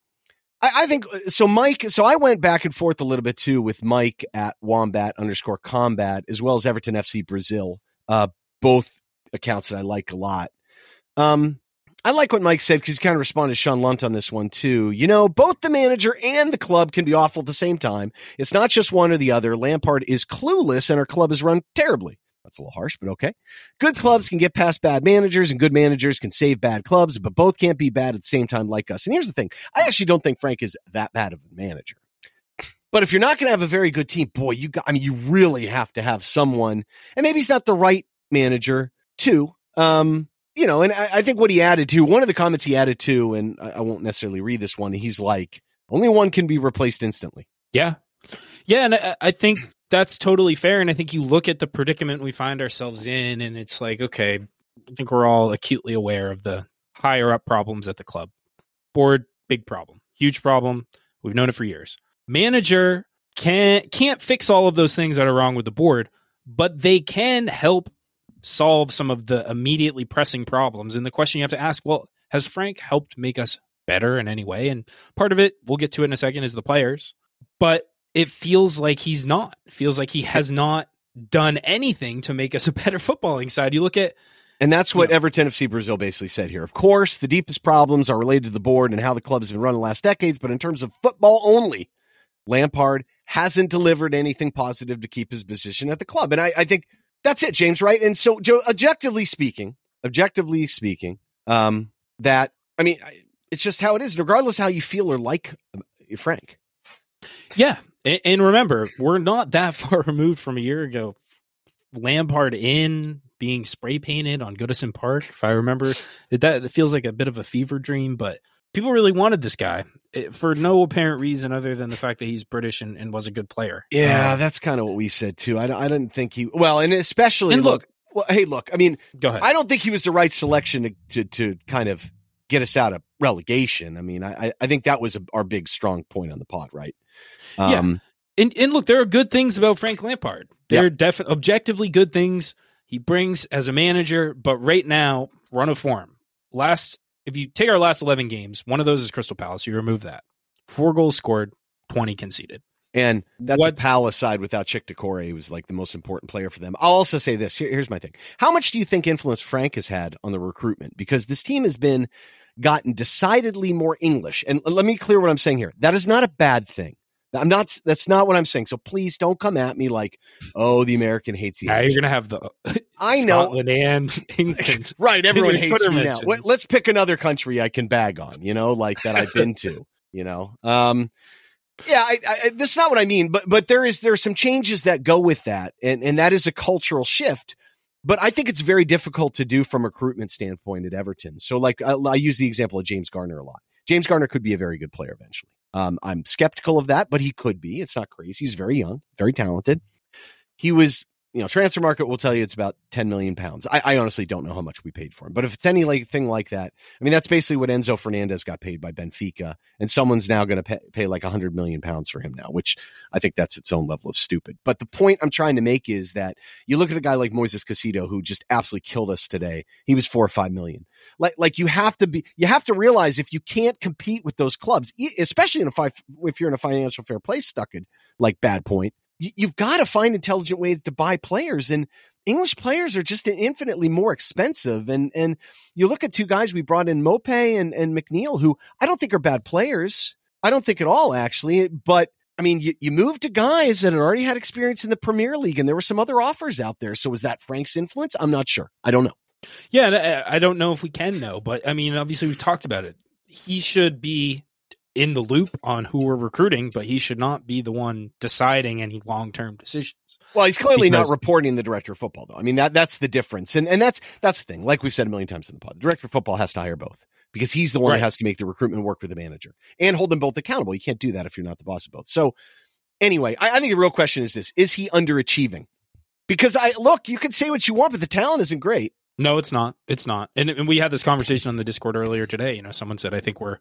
C: I, think so. Mike. So I went back and forth a little bit too with Mike at Wombat underscore Combat as well as Everton FC Brazil. Uh, both accounts that I like a lot. Um, I like what Mike said because he kind of responded to Sean Lunt on this one too. You know, both the manager and the club can be awful at the same time. It's not just one or the other. Lampard is clueless and our club is run terribly. That's a little harsh, but okay. Good clubs can get past bad managers and good managers can save bad clubs, but both can't be bad at the same time like us. And here's the thing. I actually don't think Frank is that bad of a manager. But if you're not going to have a very good team, boy, you got, I mean, you really have to have someone, and maybe he's not the right manager too. Um, you know, and I, I, think what he added to one of the comments he added to, and I, I, won't necessarily read this one. He's like, only one can be replaced instantly.
B: Yeah, yeah, and I, I think that's totally fair. And I think you look at the predicament we find ourselves in, and it's like, okay, I think we're all acutely aware of the higher up problems at the club. Board, big problem, huge problem. We've known it for years. Manager can't can't fix all of those things that are wrong with the board, but they can help solve some of the immediately pressing problems. And the question you have to ask, well, has Frank helped make us better in any way? And part of it, we'll get to it in a second, is the players. But it feels like he's not. It feels like he has not done anything to make us a better footballing side. You look at
C: and that's what Everton FC Brazil basically said here. Of course, the deepest problems are related to the board and how the club has been run the last decades, but in terms of football only, Lampard hasn't delivered anything positive to keep his position at the club. And I, I think that's it, James, right? And so, Joe, objectively speaking, objectively speaking, um, that, I mean, it's just how it is, regardless how you feel or like uh, Frank.
B: Yeah. And, and remember, we're not that far removed from a year ago. Lampard in being spray painted on Goodison Park, if I remember. It, that it feels like a bit of a fever dream, but people really wanted this guy eh, for no apparent reason other than the fact that he's British and, and was a good player.
C: Yeah, um, that's kind of what we said too. I, I didn't think he well, and especially and look, look. Well, hey, look. I mean,
B: go ahead.
C: I don't think he was the right selection to to, to kind of get us out of relegation. I mean, I I think that was a, our big strong point on the pot, right?
B: Um, yeah. And, and look, there are good things about Frank Lampard. There are definitely objectively good things he brings as a manager, but right now, run of form. Last if you take our last 11 games, one of those is Crystal Palace. You remove that. Four goals scored, 20 conceded.
C: And that's what? a Palace side without Cheick Doucouré, who was like the most important player for them. I'll also say this. Here, here's my thing. How much do you think influence Frank has had on the recruitment? Because this team has been gotten decidedly more English. And let me clear what I'm saying here. That is not a bad thing. I'm not. That's not what I'm saying. So please don't come at me like, "Oh, the American hates
B: the." Now you're gonna have the.
C: I know
B: Scotland and England.
C: right, everyone hates Twitter me mentions. now. Let's pick another country I can bag on. You know, like that I've been to. You know, um, yeah, I, I, that's not what I mean. But but there is there are some changes that go with that, and and that is a cultural shift. But I think it's very difficult to do from recruitment standpoint at Everton. So, like, I, I use the example of James Garner a lot. James Garner could be a very good player eventually. Um, I'm skeptical of that, but he could be. It's not crazy. He's very young, very talented. He was you know, transfer market will tell you it's about 10 million pounds. I, I, honestly don't know how much we paid for him, but if it's anything like that, I mean, that's basically what Enzo Fernandez got paid by Benfica. And someone's now going to pay, pay like 100 million pounds for him now, which I think that's its own level of stupid. But the point I'm trying to make is that you look at a guy like Moises Caicedo, who just absolutely killed us today. He was four or five million. Like, like you have to be, you have to realize if you can't compete with those clubs, especially in a five, if you're in a financial fair play stuck in like bad point, you, have got to find intelligent ways to buy players and English players are just infinitely more expensive. And and you look at two guys we brought in Maupay and, and McNeil, who I don't think are bad players. I don't think at all, actually. But I mean, you, you moved to guys that had already had experience in the Premier League, and there were some other offers out there. So was that Frank's influence? I'm not sure. I don't know.
B: Yeah, uh, I don't know if we can know, but I mean, obviously we've talked about it. He should be in the loop on who we're recruiting, but he should not be the one deciding any long term decisions.
C: Well, he's clearly because, not reporting the director of football, though. I mean that that's the difference, and and that's that's the thing. Like we've said a million times in the pod, the director of football has to hire both because he's the one right. that has to make the recruitment work with the manager and hold them both accountable. You can't do that if you're not the boss of both. So anyway, I, I think the real question is this: Is he underachieving? Because I look, you can say what you want, but the talent isn't great.
B: No, it's not. It's not. And, and we had this conversation on the Discord earlier today. You know, someone said I think we're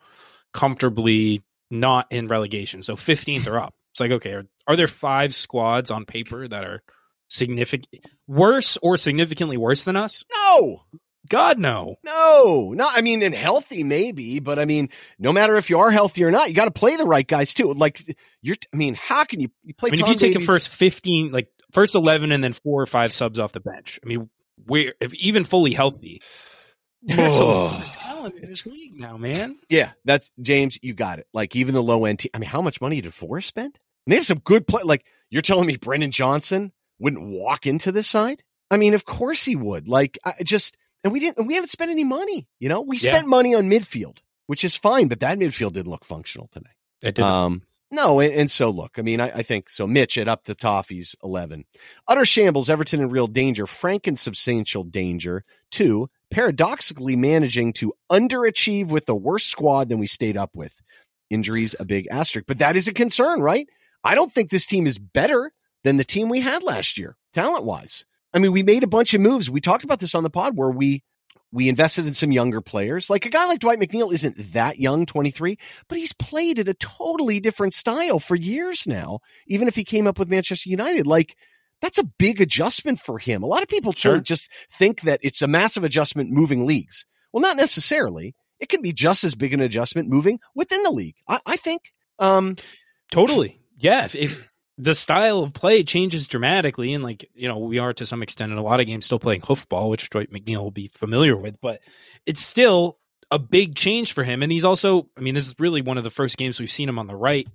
B: comfortably not in relegation. So 15th or up. It's like, okay, are, are there five squads on paper that are significant worse or significantly worse than us?
C: No.
B: God, no.
C: No, not. I mean, and healthy maybe, but I mean, no matter if you are healthy or not, you got to play the right guys too. Like you're. I mean, how can you you play?
B: I mean,
C: Tom
B: if you take the first fifteen, like first eleven, and then four or five subs off the bench, I mean, we're if even fully healthy. There's a lot of
C: Oh.
B: talent in this league now, man.
C: yeah, that's James. You got it. Like even the low end. Team, I mean, how much money did Forest spend? And they have some good play. Like you're telling me, Brennan Johnson wouldn't walk into this side? I mean, of course he would. Like I just and we didn't. We haven't spent any money. You know, we
B: Yeah.
C: spent money on midfield, which is fine, but that midfield didn't look functional today.
B: It did.
C: Um, no, and, and so look, I mean, I, I think so. Mitch at up the Toffees, 11. Utter shambles, Everton in real danger, Frank in substantial danger. Two, paradoxically managing to underachieve with the worst squad than we stayed up with. Injuries, a big asterisk, but that is a concern, right? I don't think this team is better than the team we had last year, talent wise. I mean, we made a bunch of moves. We talked about this on the pod where we we invested in some younger players. Like a guy like Dwight McNeil isn't that young, 23, but he's played at a totally different style for years now, even if he came up with Manchester United. Like, that's a big adjustment for him. A lot of people
B: Sure.
C: just think that it's a massive adjustment moving leagues. Well, not necessarily. It can be just as big an adjustment moving within the league. I, I think. Um,
B: Totally. Yeah. If, if the style of play changes dramatically, and like, you know, we are to some extent in a lot of games still playing hoofball, which Dwight McNeil will be familiar with, but it's still a big change for him. And he's also, I mean, this is really one of the first games we've seen him on the right,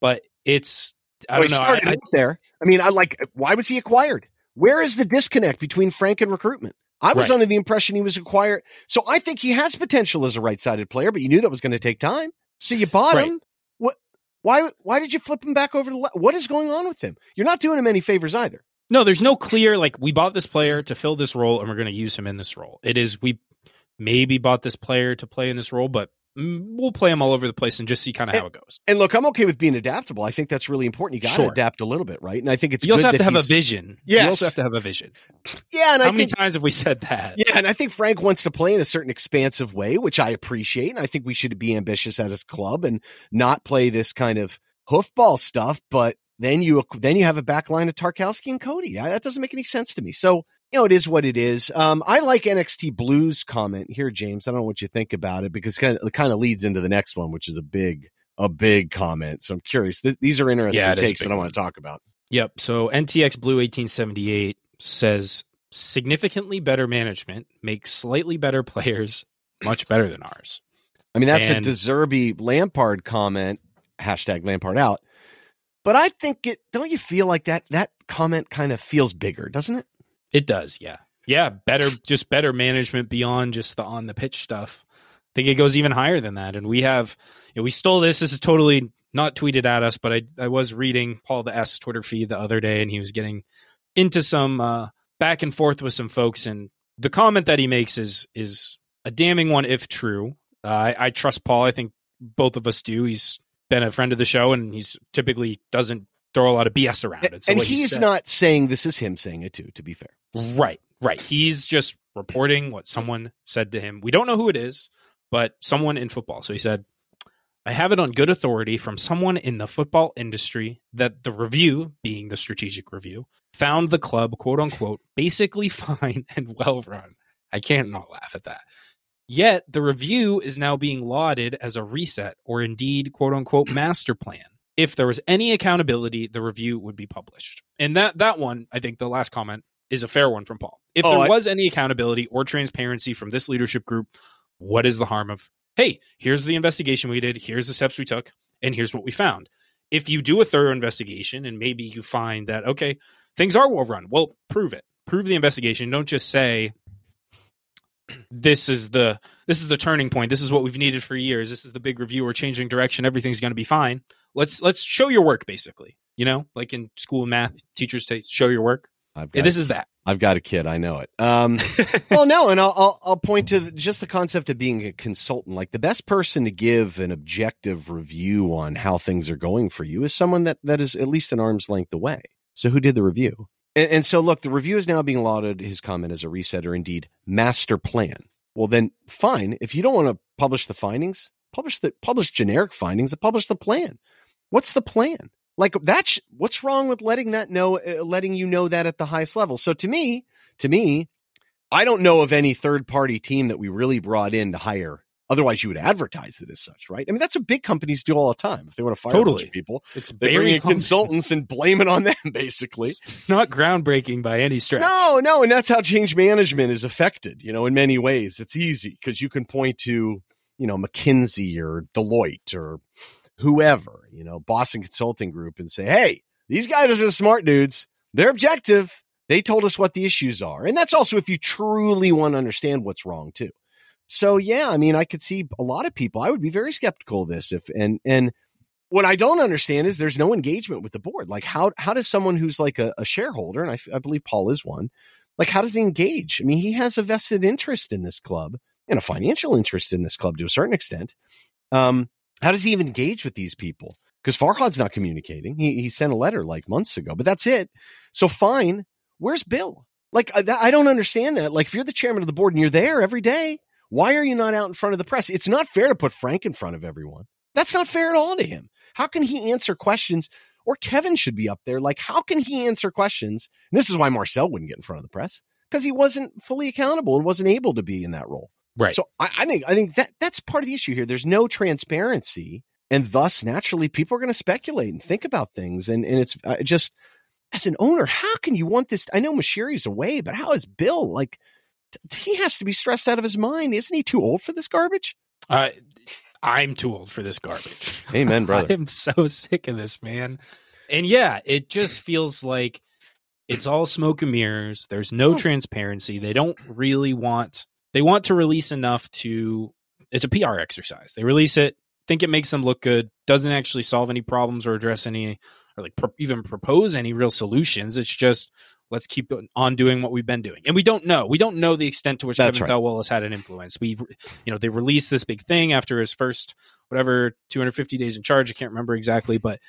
B: but it's, I
C: well,
B: don't know.
C: started
B: I- I-
C: there. I mean, I like. Why was he acquired? Where is the disconnect between Frank and recruitment? I was
B: Right.
C: under the impression he was acquired. So I think he has potential as a right-sided player, but you knew that was going to take time. So you bought
B: Right.
C: him. What? Why? Why did you flip him back over to? What is going on with him? You're not doing him any favors either.
B: No, there's no clear like we bought this player to fill this role and we're going to use him in this role. It is we maybe bought this player to play in this role, but Mm, we'll play them all over the place and just see kind of how it goes.
C: And look, I'm okay with being adaptable. I think that's really important. You got to
B: Sure.
C: adapt a little bit, right? And I think it's
B: you also have to have a vision.
C: Yes.
B: You also have to have a vision.
C: Yeah, and
B: How
C: I
B: many
C: think
B: times have we said that?
C: Yeah, and I think Frank wants to play in a certain expansive way, which I appreciate. And I think we should be ambitious at his club and not play this kind of hoofball stuff. But then you then you have a back line of Tarkowski and Coady. That doesn't make any sense to me. So you know, it is what it is. Um, I like NXT Blues comment here, James. I don't know what you think about it because kind of, it kind of leads into the next one, which is a big a big comment. So I'm curious. Th- these are interesting
B: Yeah, it is a
C: takes that I want to talk about.
B: Yep. So NTX Blue 1878 says significantly better management makes slightly better players much better than ours.
C: I mean, that's
B: And-
C: a Deserby Lampard comment. Hashtag Lampard out. But I think it. Don't you feel like that? That comment kind of feels bigger, doesn't it?
B: It does, yeah. Yeah, better just better management beyond just the on the pitch stuff. I think it goes even higher than that. And we have you know, we stole this. This is totally not tweeted at us, but I I was reading Paul the Esk Twitter feed the other day and he was getting into some uh back and forth with some folks and the comment that he makes is is a damning one if true. Uh, I, I trust Paul. I think both of us do. He's been a friend of the show and he's typically doesn't throw a lot of BS around it. So
C: and
B: what he
C: he's
B: said-
C: not saying this is him saying it too. To be fair,
B: Right, right. He's just reporting what someone said to him. We don't know who it is, but someone in football. So he said, I have it on good authority from someone in the football industry that the review, being the strategic review, found the club, quote unquote, basically fine and well run. I can't not laugh at that. Yet the review is now being lauded as a reset or indeed, quote unquote, master plan. If there was any accountability, the review would be published. And that that one, I think the last comment is a fair one from Paul. If
C: Oh,
B: there
C: I-
B: was any accountability or transparency from this leadership group, what is the harm of, hey, here's the investigation we did, here's the steps we took, and here's what we found. If you do a thorough investigation and maybe you find that, okay, things are well run, well, prove it. Prove the investigation. Don't just say this is the this is the turning point. This is what we've needed for years. This is the big review. We're changing direction. Everything's going to be fine. Let's let's show your work, basically. You know, like in school math, teachers say, "Show your work."
C: I've
B: Yeah,
C: got
B: this is that.
C: I've got a kid. I know it. Um, well, no, and I'll, I'll I'll point to just the concept of being a consultant. Like the best person to give an objective review on how things are going for you is someone that that is at least an arm's length away. So who did the review? And, and so look, the review is now being lauded. His comment as a reset or indeed master plan. Well, then fine. If you don't want to publish the findings, publish the publish generic findings and publish the plan. What's the plan? Like that's what's wrong with letting that know, uh, letting you know that at the highest level. So to me, to me, I don't know of any third party team that we really brought in to hire. Otherwise, you would advertise it as such, right? I mean, that's what big companies do all the time. If they want to fire a bunch
B: Totally.
C: of people,
B: It's
C: they bring in consultants and blame it on them, basically.
B: It's not groundbreaking by any stretch.
C: No, no, and that's how change management is affected. You know, in many ways, it's easy because you can point to you know McKinsey or Deloitte or whoever, you know, Boston Consulting Group, and say, hey, these guys are smart dudes. They're objective. They told us what the issues are, and that's also if you truly want to understand what's wrong too. So yeah, I mean, I could see a lot of people. I would be very skeptical of this if and and what I don't understand is there's no engagement with the board. Like how how does someone who's like a, a shareholder, and I, I believe Paul is one, like how does he engage? I mean, he has a vested interest in this club and a financial interest in this club to a certain extent. Um, how does he even engage with these people? Because Farhad's not communicating. He he sent a letter like months ago, but that's it. So fine, where's Bill? Like I, I don't understand that. Like if you're the chairman of the board and you're there every day, why are you not out in front of the press? It's not fair to put Frank in front of everyone. That's not fair at all to him. How can he answer questions? Or Kevin should be up there. Like, how can he answer questions? And this is why Marcel wouldn't get in front of the press because he wasn't fully accountable and wasn't able to be in that role.
B: Right.
C: So I, I think I think that that's part of the issue here. There's no transparency, and thus naturally people are going to speculate and think about things. And and it's uh, just as an owner, how can you want this? I know Moshiri's away, but how is Bill like? t- He has to be stressed out of his mind. Isn't he too old for this garbage?
B: Uh, I'm too old for this garbage.
C: Amen, brother.
B: I'm so sick of this, man. And yeah, it just feels like it's all smoke and mirrors. There's no
C: Oh.
B: transparency. They don't really want they want to release enough to it's a PR exercise. They release it, think it makes them look good, doesn't actually solve any problems or address any or like pro- even propose any real solutions. It's just let's keep on doing what we've been doing. And we don't know. We don't know the extent to which
C: That's
B: Kevin
C: right.
B: Thelwell has had an influence. We you know, they released this big thing after his first whatever 250 days in charge. I can't remember exactly, but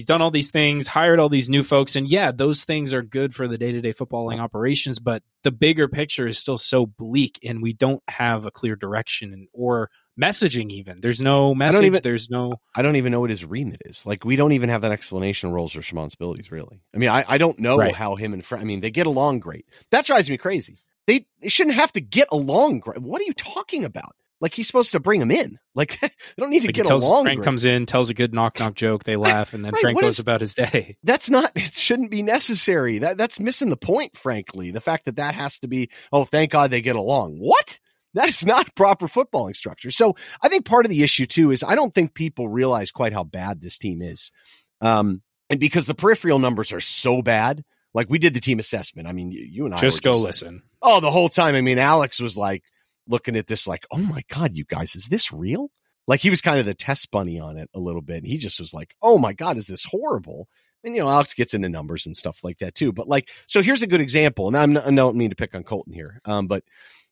B: he's done all these things, hired all these new folks, and yeah, those things are good for the day to day footballing operations. But the bigger picture is still so bleak, and we don't have a clear direction or messaging. Even there's no message.
C: even-
B: there's no
C: I don't even know what his remit is. Like, we don't even have that explanation of roles or responsibilities, really. I mean, I, I don't know
B: Right.
C: how him and I mean, they get along great. That drives me crazy. They, they shouldn't have to get along great. What are you talking about? Like, he's supposed to bring him in. Like, they don't need to
B: like
C: get
B: tells
C: along
B: Frank comes in, tells a good knock knock joke, they laugh, and then
C: Right,
B: Frank goes
C: is-
B: about his day.
C: That's not, it shouldn't be necessary. That That's missing the point, frankly. The fact that that has to be, oh, thank God they get along. What? That is not proper footballing structure. So I think part of the issue too is I don't think people realize quite how bad this team is. Um, and because the peripheral numbers are so bad, like we did the team assessment. I mean, you, you and I
B: Just go listen.
C: Oh, the whole time. I mean, Alex was like looking at this, like, oh my God, you guys, is this real? Like he was kind of the test bunny on it a little bit. He just was like, oh my God, is this horrible? And, you know, Alex gets into numbers and stuff like that too. But like, so here's a good example. And I'm not, I don't mean to pick on Colton here, um, but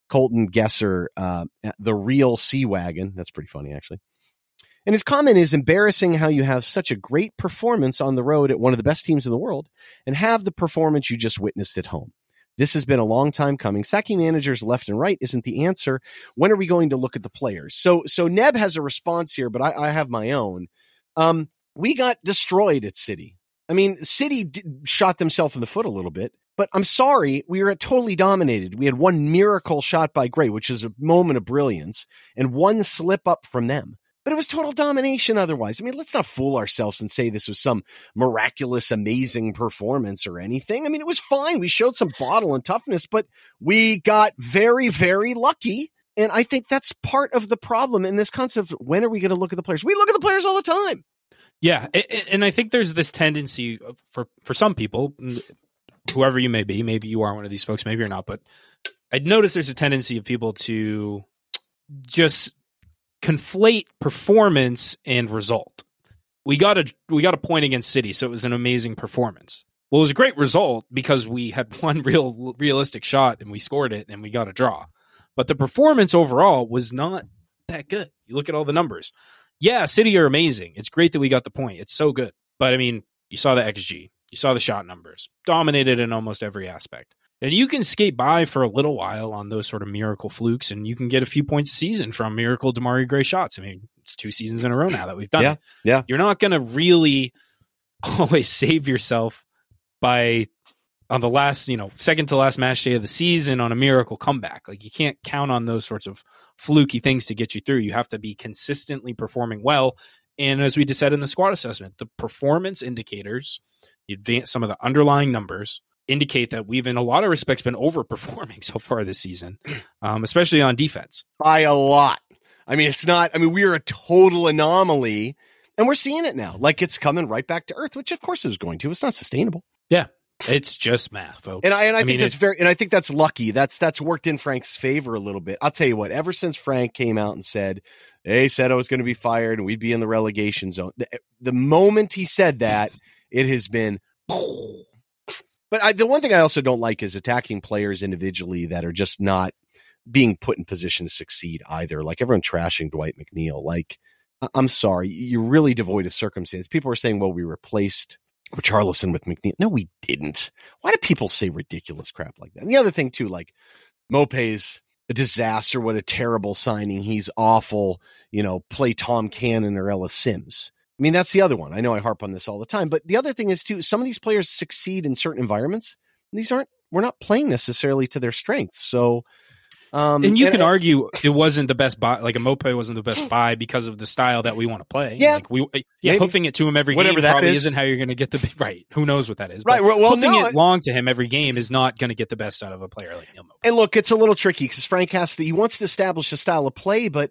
C: Colton Gesser, uh, the real Sea Wagon. That's pretty funny, actually. And his comment is embarrassing how you have such a great performance on the road at one of the best teams in the world and have the performance you just witnessed at home. This has been a long time coming. Sacking managers left and right isn't the answer. When are we going to look at the players? So, so Neb has a response here, but I, I have my own. Um, we got destroyed at City. I mean, City d- shot themselves in the foot a little bit, but I'm sorry, we were totally dominated. We had one miracle shot by Gray, which is a moment of brilliance, and one slip up from them. But it was total domination otherwise. I mean, let's not fool ourselves and say this was some miraculous, amazing performance or anything. I mean, it was fine. We showed some bottle and toughness, but we got very, very lucky. And I think that's part of the problem in this concept. When are we going to look at the players? We look at the players all the time.
B: Yeah, and I think there's this tendency for for some people, whoever you may be, maybe you are one of these folks, maybe you're not, but I'd notice there's a tendency of people to just conflate performance and result. We got a we got a point against City, so it was an amazing performance. Well, it was a great result because we had one real realistic shot and we scored it and we got a draw. But the performance overall was not that good. You look at all the numbers. Yeah, City are amazing. It's great that we got the point. It's so good. But I mean, you saw the XG, you saw the shot numbers, dominated in almost every aspect. And you can skate by for a little while on those sort of miracle flukes, and you can get a few points a season from miracle Demarai Gray shots. I mean, it's two seasons in a row now that we've done
C: Yeah,
B: it.
C: yeah.
B: You're not going to really always save yourself by on the last, you know, second to last match day of the season on a miracle comeback. Like you can't count on those sorts of fluky things to get you through. You have to be consistently performing well. And as we just said in the squad assessment, the performance indicators, the advance, some of the underlying numbers indicate that we've, in a lot of respects, been overperforming so far this season, um, especially on defense.
C: By a lot. I mean, it's not, I mean, we're a total anomaly and we're seeing it now. Like it's coming right back to earth, which of course it was going to. It's not sustainable.
B: Yeah. It's just math, folks.
C: And I and I, I think
B: mean,
C: that's
B: it,
C: very and I think that's lucky. That's that's worked in Frank's favor a little bit. I'll tell you what, ever since Frank came out and said, they said I was going to be fired and we'd be in the relegation zone. The, the moment he said that, it has been but I, the one thing I also don't like is attacking players individually that are just not being put in position to succeed either. Like everyone trashing Dwight McNeil. Like, I'm sorry, you're really devoid of circumstance. People are saying, well, we replaced Richarlison with McNeil. No, we didn't. Why do people say ridiculous crap like that? And the other thing too, like Maupay's a disaster. What a terrible signing. He's awful. You know, play Tom Cannon or Ellis Simms. I mean, that's the other one. I know I harp on this all the time, but the other thing is too, some of these players succeed in certain environments. These aren't, we're not playing necessarily to their strengths. So,
B: um, and you and, can and, argue it wasn't the best buy, like a Maupay wasn't the best buy because of the style that we want to play.
C: Yeah,
B: like we, yeah, maybe. hoofing it to him every Whatever game probably is. isn't how you're going to get the right. Who knows what that is?
C: Right. But well,
B: hoofing
C: no,
B: it long to him every game is not going to get the best out of a player like Neal Maupay.
C: And look, it's a little tricky because Frank has to. He wants to establish a style of play, but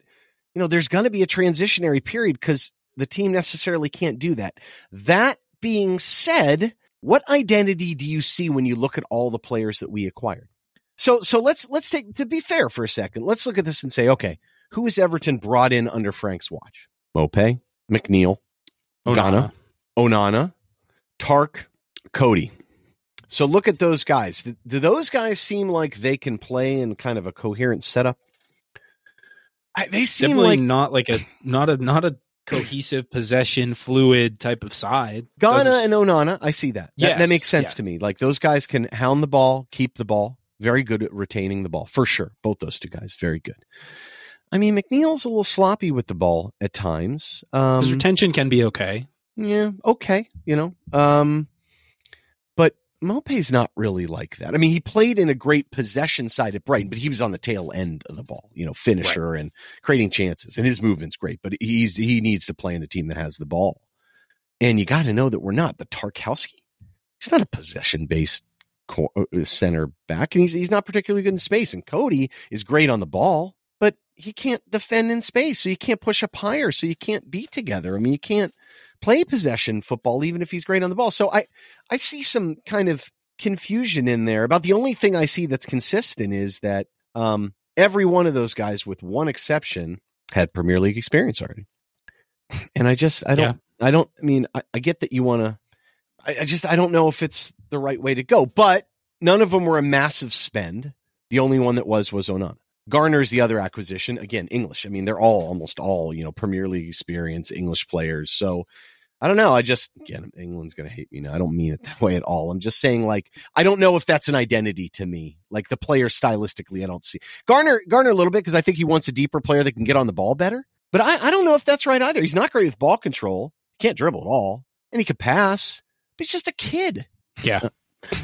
C: you know, there's going to be a transitionary period because the team necessarily can't do that. That being said, what identity do you see when you look at all the players that we acquired? So so let's let's take to be fair for a second. Let's look at this and say, okay, who is Everton brought in under Frank's watch? Maupay, McNeil, Gana, Onana, Tark, Coady. So look at those guys. Do, do, those guys seem like they can play in kind of a coherent setup? I, they seem
B: Definitely
C: like
B: not like a not a not a cohesive possession fluid type of side.
C: Gana and Onana, I see that. That, that makes sense yes. to me. Like those guys can hound the ball, keep the ball, very good at retaining the ball for sure. Both those two guys, very good. I mean, McNeil's a little sloppy with the ball at times.
B: Um, His retention can be okay.
C: Yeah, okay. You know, um, Maupay's not really like that. I mean, he played in a great possession side at Brighton, but he was on the tail end of the ball. You know, finisher right. and creating chances, and his movement's great. But he's he needs to play in a team that has the ball. And you got to know that we're not. But Tarkowski, he's not a possession based uh, center back, and he's he's not particularly good in space. And Coady is great on the ball, but he can't defend in space, so you can't push up higher, so you can't be together. I mean, you can't play possession football even if he's great on the ball. So I I see some kind of confusion in there. About the only thing I see that's consistent is that um, every one of those guys, with one exception, had Premier League experience already. And I just I don't yeah. I don't I mean I, I get that you want to I, I just I don't know if it's the right way to go. But none of them were a massive spend. The only one that was was Onana. Garner's the other acquisition. Again, English. I mean, they're all almost all, you know, Premier League experience English players. So I don't know. I just again, England's gonna hate me now. I don't mean it that way at all. I'm just saying, like, I don't know if that's an identity to me. Like the player stylistically, I don't see Garner Garner a little bit because I think he wants a deeper player that can get on the ball better. But I, I don't know if that's right either. He's not great with ball control. He can't dribble at all. And he could pass but he's just a kid.
B: Yeah.
C: Uh,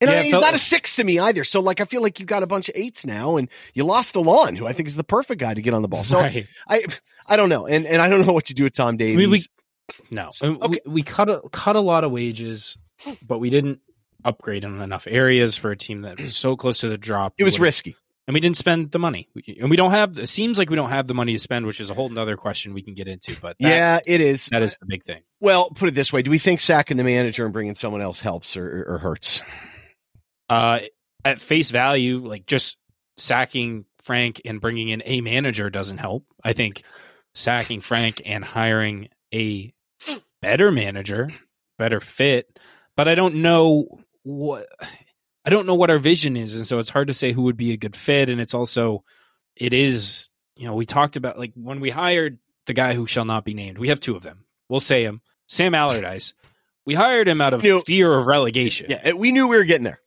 C: And yeah, I mean, he's not a six to me either. So, like, I feel like you got a bunch of eights now, and you lost Alon, who I think is the perfect guy to get on the ball. So, right. I, I don't know, and and I don't know what you do with Tom Davies. I mean,
B: we, no, so, okay. we, we cut a cut a lot of wages, but we didn't upgrade in enough areas for a team that was so close to the drop.
C: It was risky
B: and we didn't spend the money. And we don't have. It seems like we don't have the money to spend, which is a whole other question we can get into. But
C: that, yeah, it is.
B: That is the big thing.
C: Well, put it this way: Do we think sacking the manager and bringing someone else helps or, or hurts?
B: Uh, at face value, like just sacking Frank and bringing in a manager doesn't help. I think sacking Frank and hiring a better manager, better fit. But I don't know what I don't know what our vision is, and so it's hard to say who would be a good fit. And it's also, it is, you know, we talked about like when we hired the guy who shall not be named. We have two of them. We'll say him, Sam Allardyce. We hired him out of you know, fear of relegation.
C: Yeah, we knew we were getting there.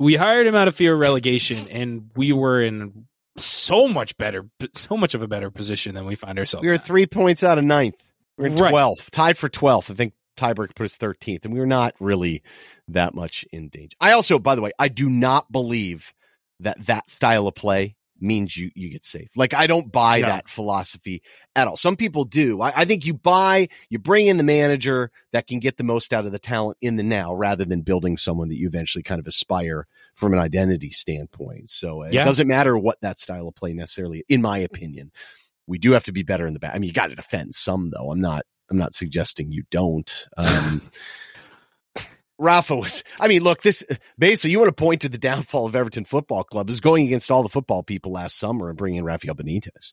B: We hired him out of fear of relegation, and we were in so much better, so much of a better position than we find ourselves.
C: We were
B: at.
C: three points out of ninth. We're in right. 12th, tied for 12th. I think tiebreaker put us 13th, and we were not really that much in danger. I also, by the way, I do not believe that that style of play means you you get safe. Like I don't buy
B: No.
C: that philosophy at all. Some people do. I, I think you buy, you bring in the manager that can get the most out of the talent in the now, rather than building someone that you eventually kind of aspire from an identity standpoint. So it
B: Yeah.
C: doesn't matter what that style of play necessarily, in my opinion. We do have to be better in the back. I mean, you got to defend some though. I'm not. I'm not suggesting you don't. Um, Rafa was. I mean, look, this basically you want to point to the downfall of Everton Football Club is going against all the football people last summer and bringing in Rafael Benitez.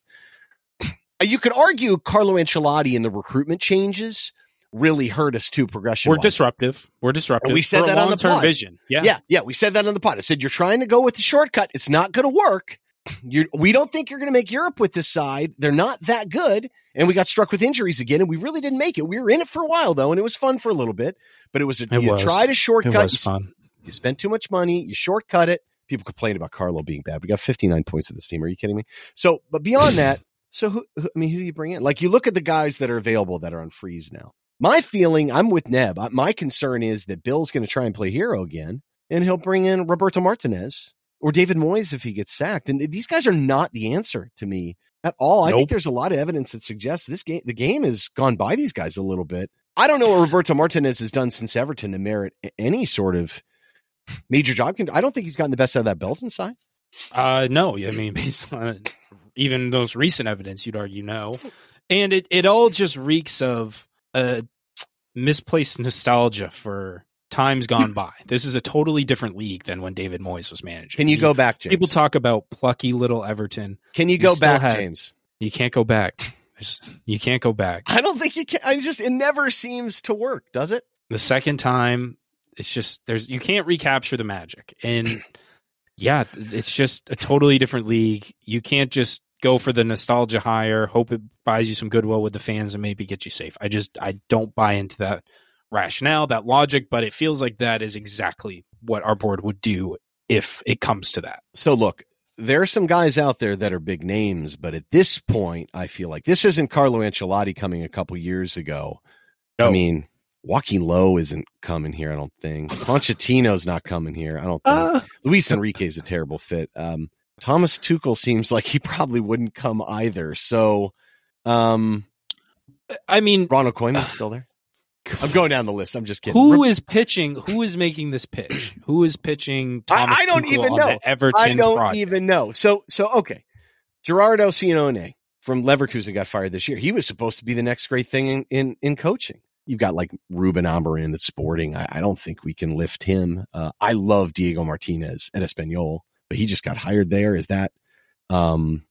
C: You could argue Carlo Ancelotti and the recruitment changes really hurt us too. Progression.
B: We're disruptive. We're disruptive.
C: And we said that on the pod.
B: vision. Yeah.
C: Yeah, yeah, we said that on the pod. I said you're trying to go with the shortcut. It's not going to work. You, we don't think you're going to make Europe with this side. They're not that good, and we got struck with injuries again, and we really didn't make it. We were in it for a while though, and it was fun for a little bit. But it was a
B: It
C: you
B: was.
C: tried a
B: It
C: shortcut.
B: was
C: you,
B: fun.
C: you spent too much money. You shortcut it. People complain about Carlo being bad. We got 59 points of this team. Are you kidding me? So, but beyond that, so who, who? I mean, who do you bring in? Like you look at the guys that are available that are on freeze now. My feeling, I'm with Neb. My concern is that Bill's going to try and play hero again, and he'll bring in Roberto Martinez or David Moyes if he gets sacked. And these guys are not the answer to me at all. I think there's a lot of evidence that suggests this game, the game has gone by these guys a little bit. I don't know what Roberto Martinez has done since Everton to merit any sort of major job. I don't think he's gotten the best out of that Belton side.
B: Uh, no, I mean, based on even those recent evidence, you'd argue no. And it, it all just reeks of uh, misplaced nostalgia for times gone by. This is a totally different league than when David Moyes was managing.
C: Can you go back, James?
B: People talk about plucky little Everton.
C: Can you go back,
B: had-
C: James?
B: You can't go back. You can't go back.
C: I don't think you can. I just it never seems to work, does it?
B: The second time, it's just there's you can't recapture the magic. And yeah, it's just a totally different league. You can't just go for the nostalgia hire, hope it buys you some goodwill with the fans and maybe get you safe. I just I don't buy into that rationale, that logic, but it feels like that is exactly what our board would do if it comes to that.
C: So look, there are some guys out there that are big names, but at this point, I feel like this isn't Carlo Ancelotti coming a couple years ago. I mean, Joachim Löw isn't coming here. I don't think Pochettino's not coming here. I don't think Luis Enrique is a terrible fit. Um, Thomas Tuchel seems like he probably wouldn't come either. So, um,
B: I mean,
C: Ronald Koeman's still there. I'm going down the list. I'm just kidding.
B: who is pitching? Who is making this pitch? Who is pitching
C: I-
B: Thomas
C: I don't
B: Tuchel
C: even know.
B: Everton
C: I don't
B: project?
C: even know. So so okay. Gerardo Seoane from Leverkusen got fired this year. He was supposed to be the next great thing in in, in coaching. You've got like Ruben Amorim at Sporting. I, I don't think we can lift him. Uh, I love Diego Martinez at Espanyol, but he just got hired there. Is that um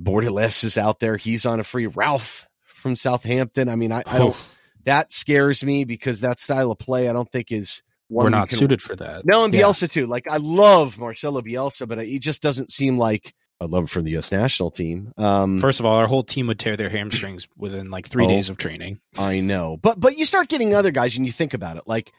C: Bordalás is out there? He's on a free. Ralph from Southampton. I mean, I, I don't. That scares me because that style of play I don't think is. one
B: We're not
C: can
B: suited for that.
C: no, and
B: Yeah.
C: Bielsa too. Like I love Marcelo Bielsa, but he just doesn't seem like I love him for the U.S. national team. Um,
B: First of all, our whole team would tear their hamstrings within like three
C: Oh.
B: days of training.
C: I know, but but you start getting other guys, and you think about it, like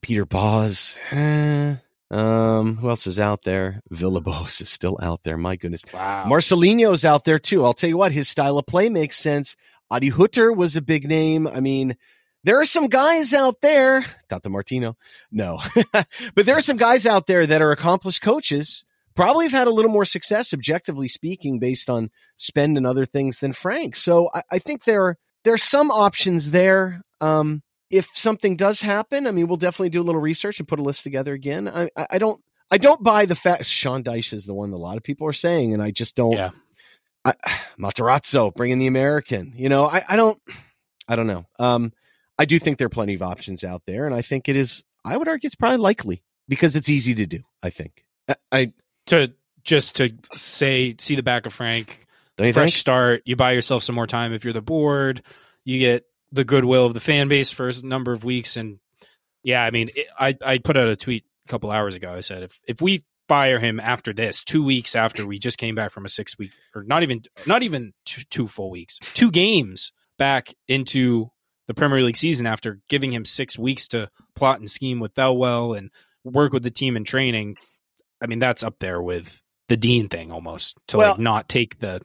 C: Peter Bosz. Eh, um, who else is out there? Villas-Boas is still out there. My goodness,
B: Wow.
C: Marcelino's out there too. I'll tell you what, his style of play makes sense. Adi Hutter was a big name. I mean, there are some guys out there, Tata Martino, no, but there are some guys out there that are accomplished coaches. Probably have had a little more success, objectively speaking, based on spend and other things than Frank. So I, I think there there are some options there. Um, if something does happen, I mean, we'll definitely do a little research and put a list together again. I, I, I don't I don't buy the fact Sean Dyche is the one that a lot of people are saying, and I just don't.
B: Yeah.
C: I, Matarazzo bringing the American. You know, I, I don't, I don't know. Um, I do think there are plenty of options out there, and I think it is. I would argue it's probably likely because it's easy to do. I think. I, I
B: To just to say, see the back of Frank, fresh
C: think?
B: start. You buy yourself some more time if you're the board. You get the goodwill of the fan base for a number of weeks, and yeah, I mean, it, I I put out a tweet a couple hours ago. I said if if we fire him after this, two weeks after we just came back from a six week or not even not even two, two full weeks, two games back into the Premier League season after giving him six weeks to plot and scheme with Thelwell and work with the team in training. I mean, that's up there with the Dean thing almost to
C: Well-
B: like not take the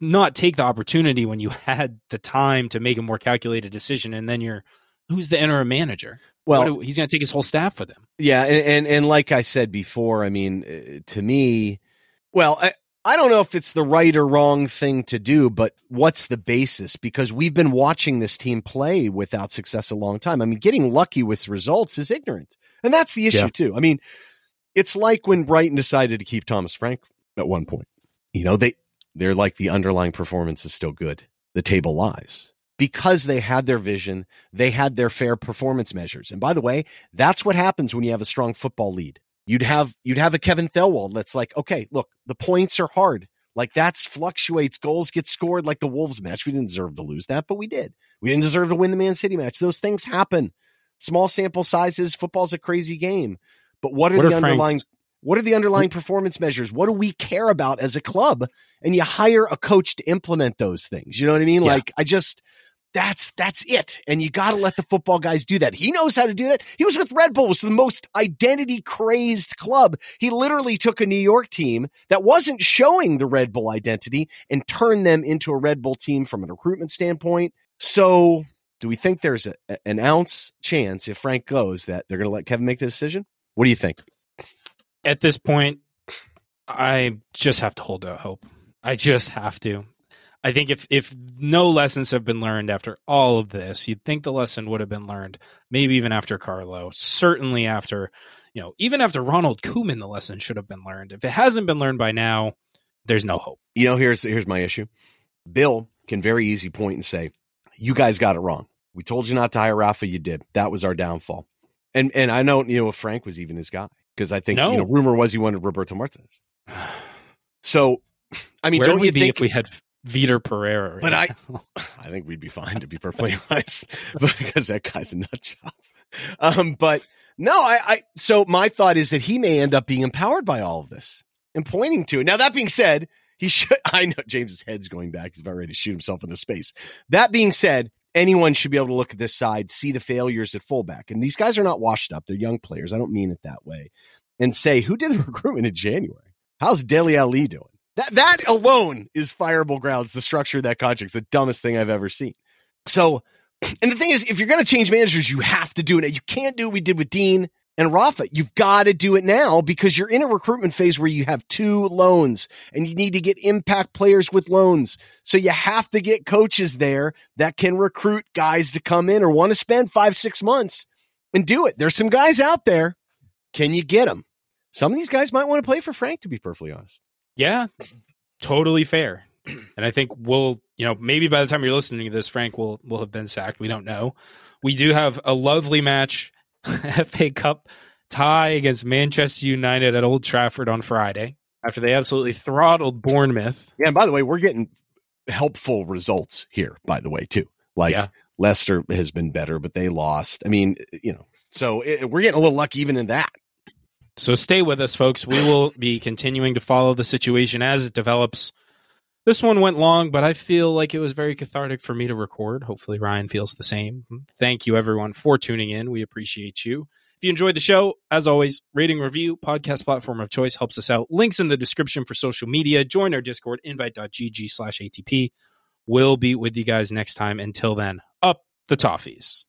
B: not take the opportunity when you had the time to make a more calculated decision and then you're who's the interim manager?
C: Well,
B: do, he's going to take his whole staff with him.
C: Yeah, and, and, and like I said before, I mean, uh, to me, well, I, I don't know if it's the right or wrong thing to do, but what's the basis? Because we've been watching this team play without success a long time. I mean, getting lucky with results is ignorant, and that's the issue yeah. too. I mean, it's like when Brighton decided to keep Thomas Frank at one point. You know, they they're like the underlying performance is still good. The table lies because they had their vision, they had their fair performance measures. And by the way, that's what happens when you have a strong football lead. You'd have you'd have a Kevin Thelwell that's like, okay, look, the points are hard. Like that's fluctuates. Goals get scored like the Wolves match. We didn't deserve to lose that, but we did. We didn't deserve to win the Man City match. Those things happen. Small sample sizes. Football's a crazy game. But what are what the are underlying Frank's- what are the underlying performance measures? What do we care about as a club? And you hire a coach to implement those things. You know what I mean? Yeah. Like I just that's that's it. And you got to let the football guys do that. He knows how to do that. He was with Red Bull, was the most identity crazed club. He literally took a New York team that wasn't showing the Red Bull identity and turned them into a Red Bull team from a recruitment standpoint. So, do we think there's a, an ounce chance if Frank goes that they're going to let Kevin make the decision? What do you think?
B: At this point, I just have to hold out hope. I just have to. I think if if no lessons have been learned after all of this, you'd think the lesson would have been learned. Maybe even after Carlo, certainly after, you know, even after Ronald Koeman, the lesson should have been learned. If it hasn't been learned by now, there's no hope.
C: You know, here's here's my issue. Bill can very easy point and say, "You guys got it wrong. We told you not to hire Rafa. You did. That was our downfall." And and I know you know if Frank was even his guy because I think no. you know rumor was he wanted Roberto Martinez. So, I mean,
B: Where
C: don't
B: would
C: you
B: be
C: think
B: if we had Vitor Pereira.
C: But I, I think we'd be fine to be perfectly honest, because that guy's a nut job. Um, but no, I, I, so my thought is that he may end up being empowered by all of this and pointing to it. Now, that being said, he should, I know James's head's going back. He's about ready to shoot himself into space. That being said, anyone should be able to look at this side, see the failures at fullback. And these guys are not washed up. They're young players. I don't mean it that way. And say, who did the recruitment in January? How's Dele Alli doing? That that alone is fireable grounds. The structure of that contract's the dumbest thing I've ever seen. So, and the thing is, if you're going to change managers, you have to do it. You can't do what we did with Dean and Rafa. You've got to do it now because you're in a recruitment phase where you have two loans and you need to get impact players with loans. So you have to get coaches there that can recruit guys to come in or want to spend five, six months and do it. There's some guys out there. Can you get them? Some of these guys might want to play for Frank, to be perfectly honest.
B: Yeah, totally fair. And I think we'll, you know, maybe by the time you're listening to this, Frank will will have been sacked. We don't know. We do have a lovely match, FA Cup tie against Manchester United at Old Trafford on Friday after they absolutely throttled Bournemouth.
C: Yeah, and by the way, we're getting helpful results here. By the way, too, like yeah. Leicester has been better, but they lost. I mean, you know, so it, we're getting a little lucky even in that.
B: So stay with us, folks. We will be continuing to follow the situation as it develops. This one went long, but I feel like it was very cathartic for me to record. Hopefully, Ryan feels the same. Thank you, everyone, for tuning in. We appreciate you. If you enjoyed the show, as always, rating, review, podcast platform of choice helps us out. Links in the description for social media. Join our Discord, invite.gg slash ATP. We'll be with you guys next time. Until then, up the toffees.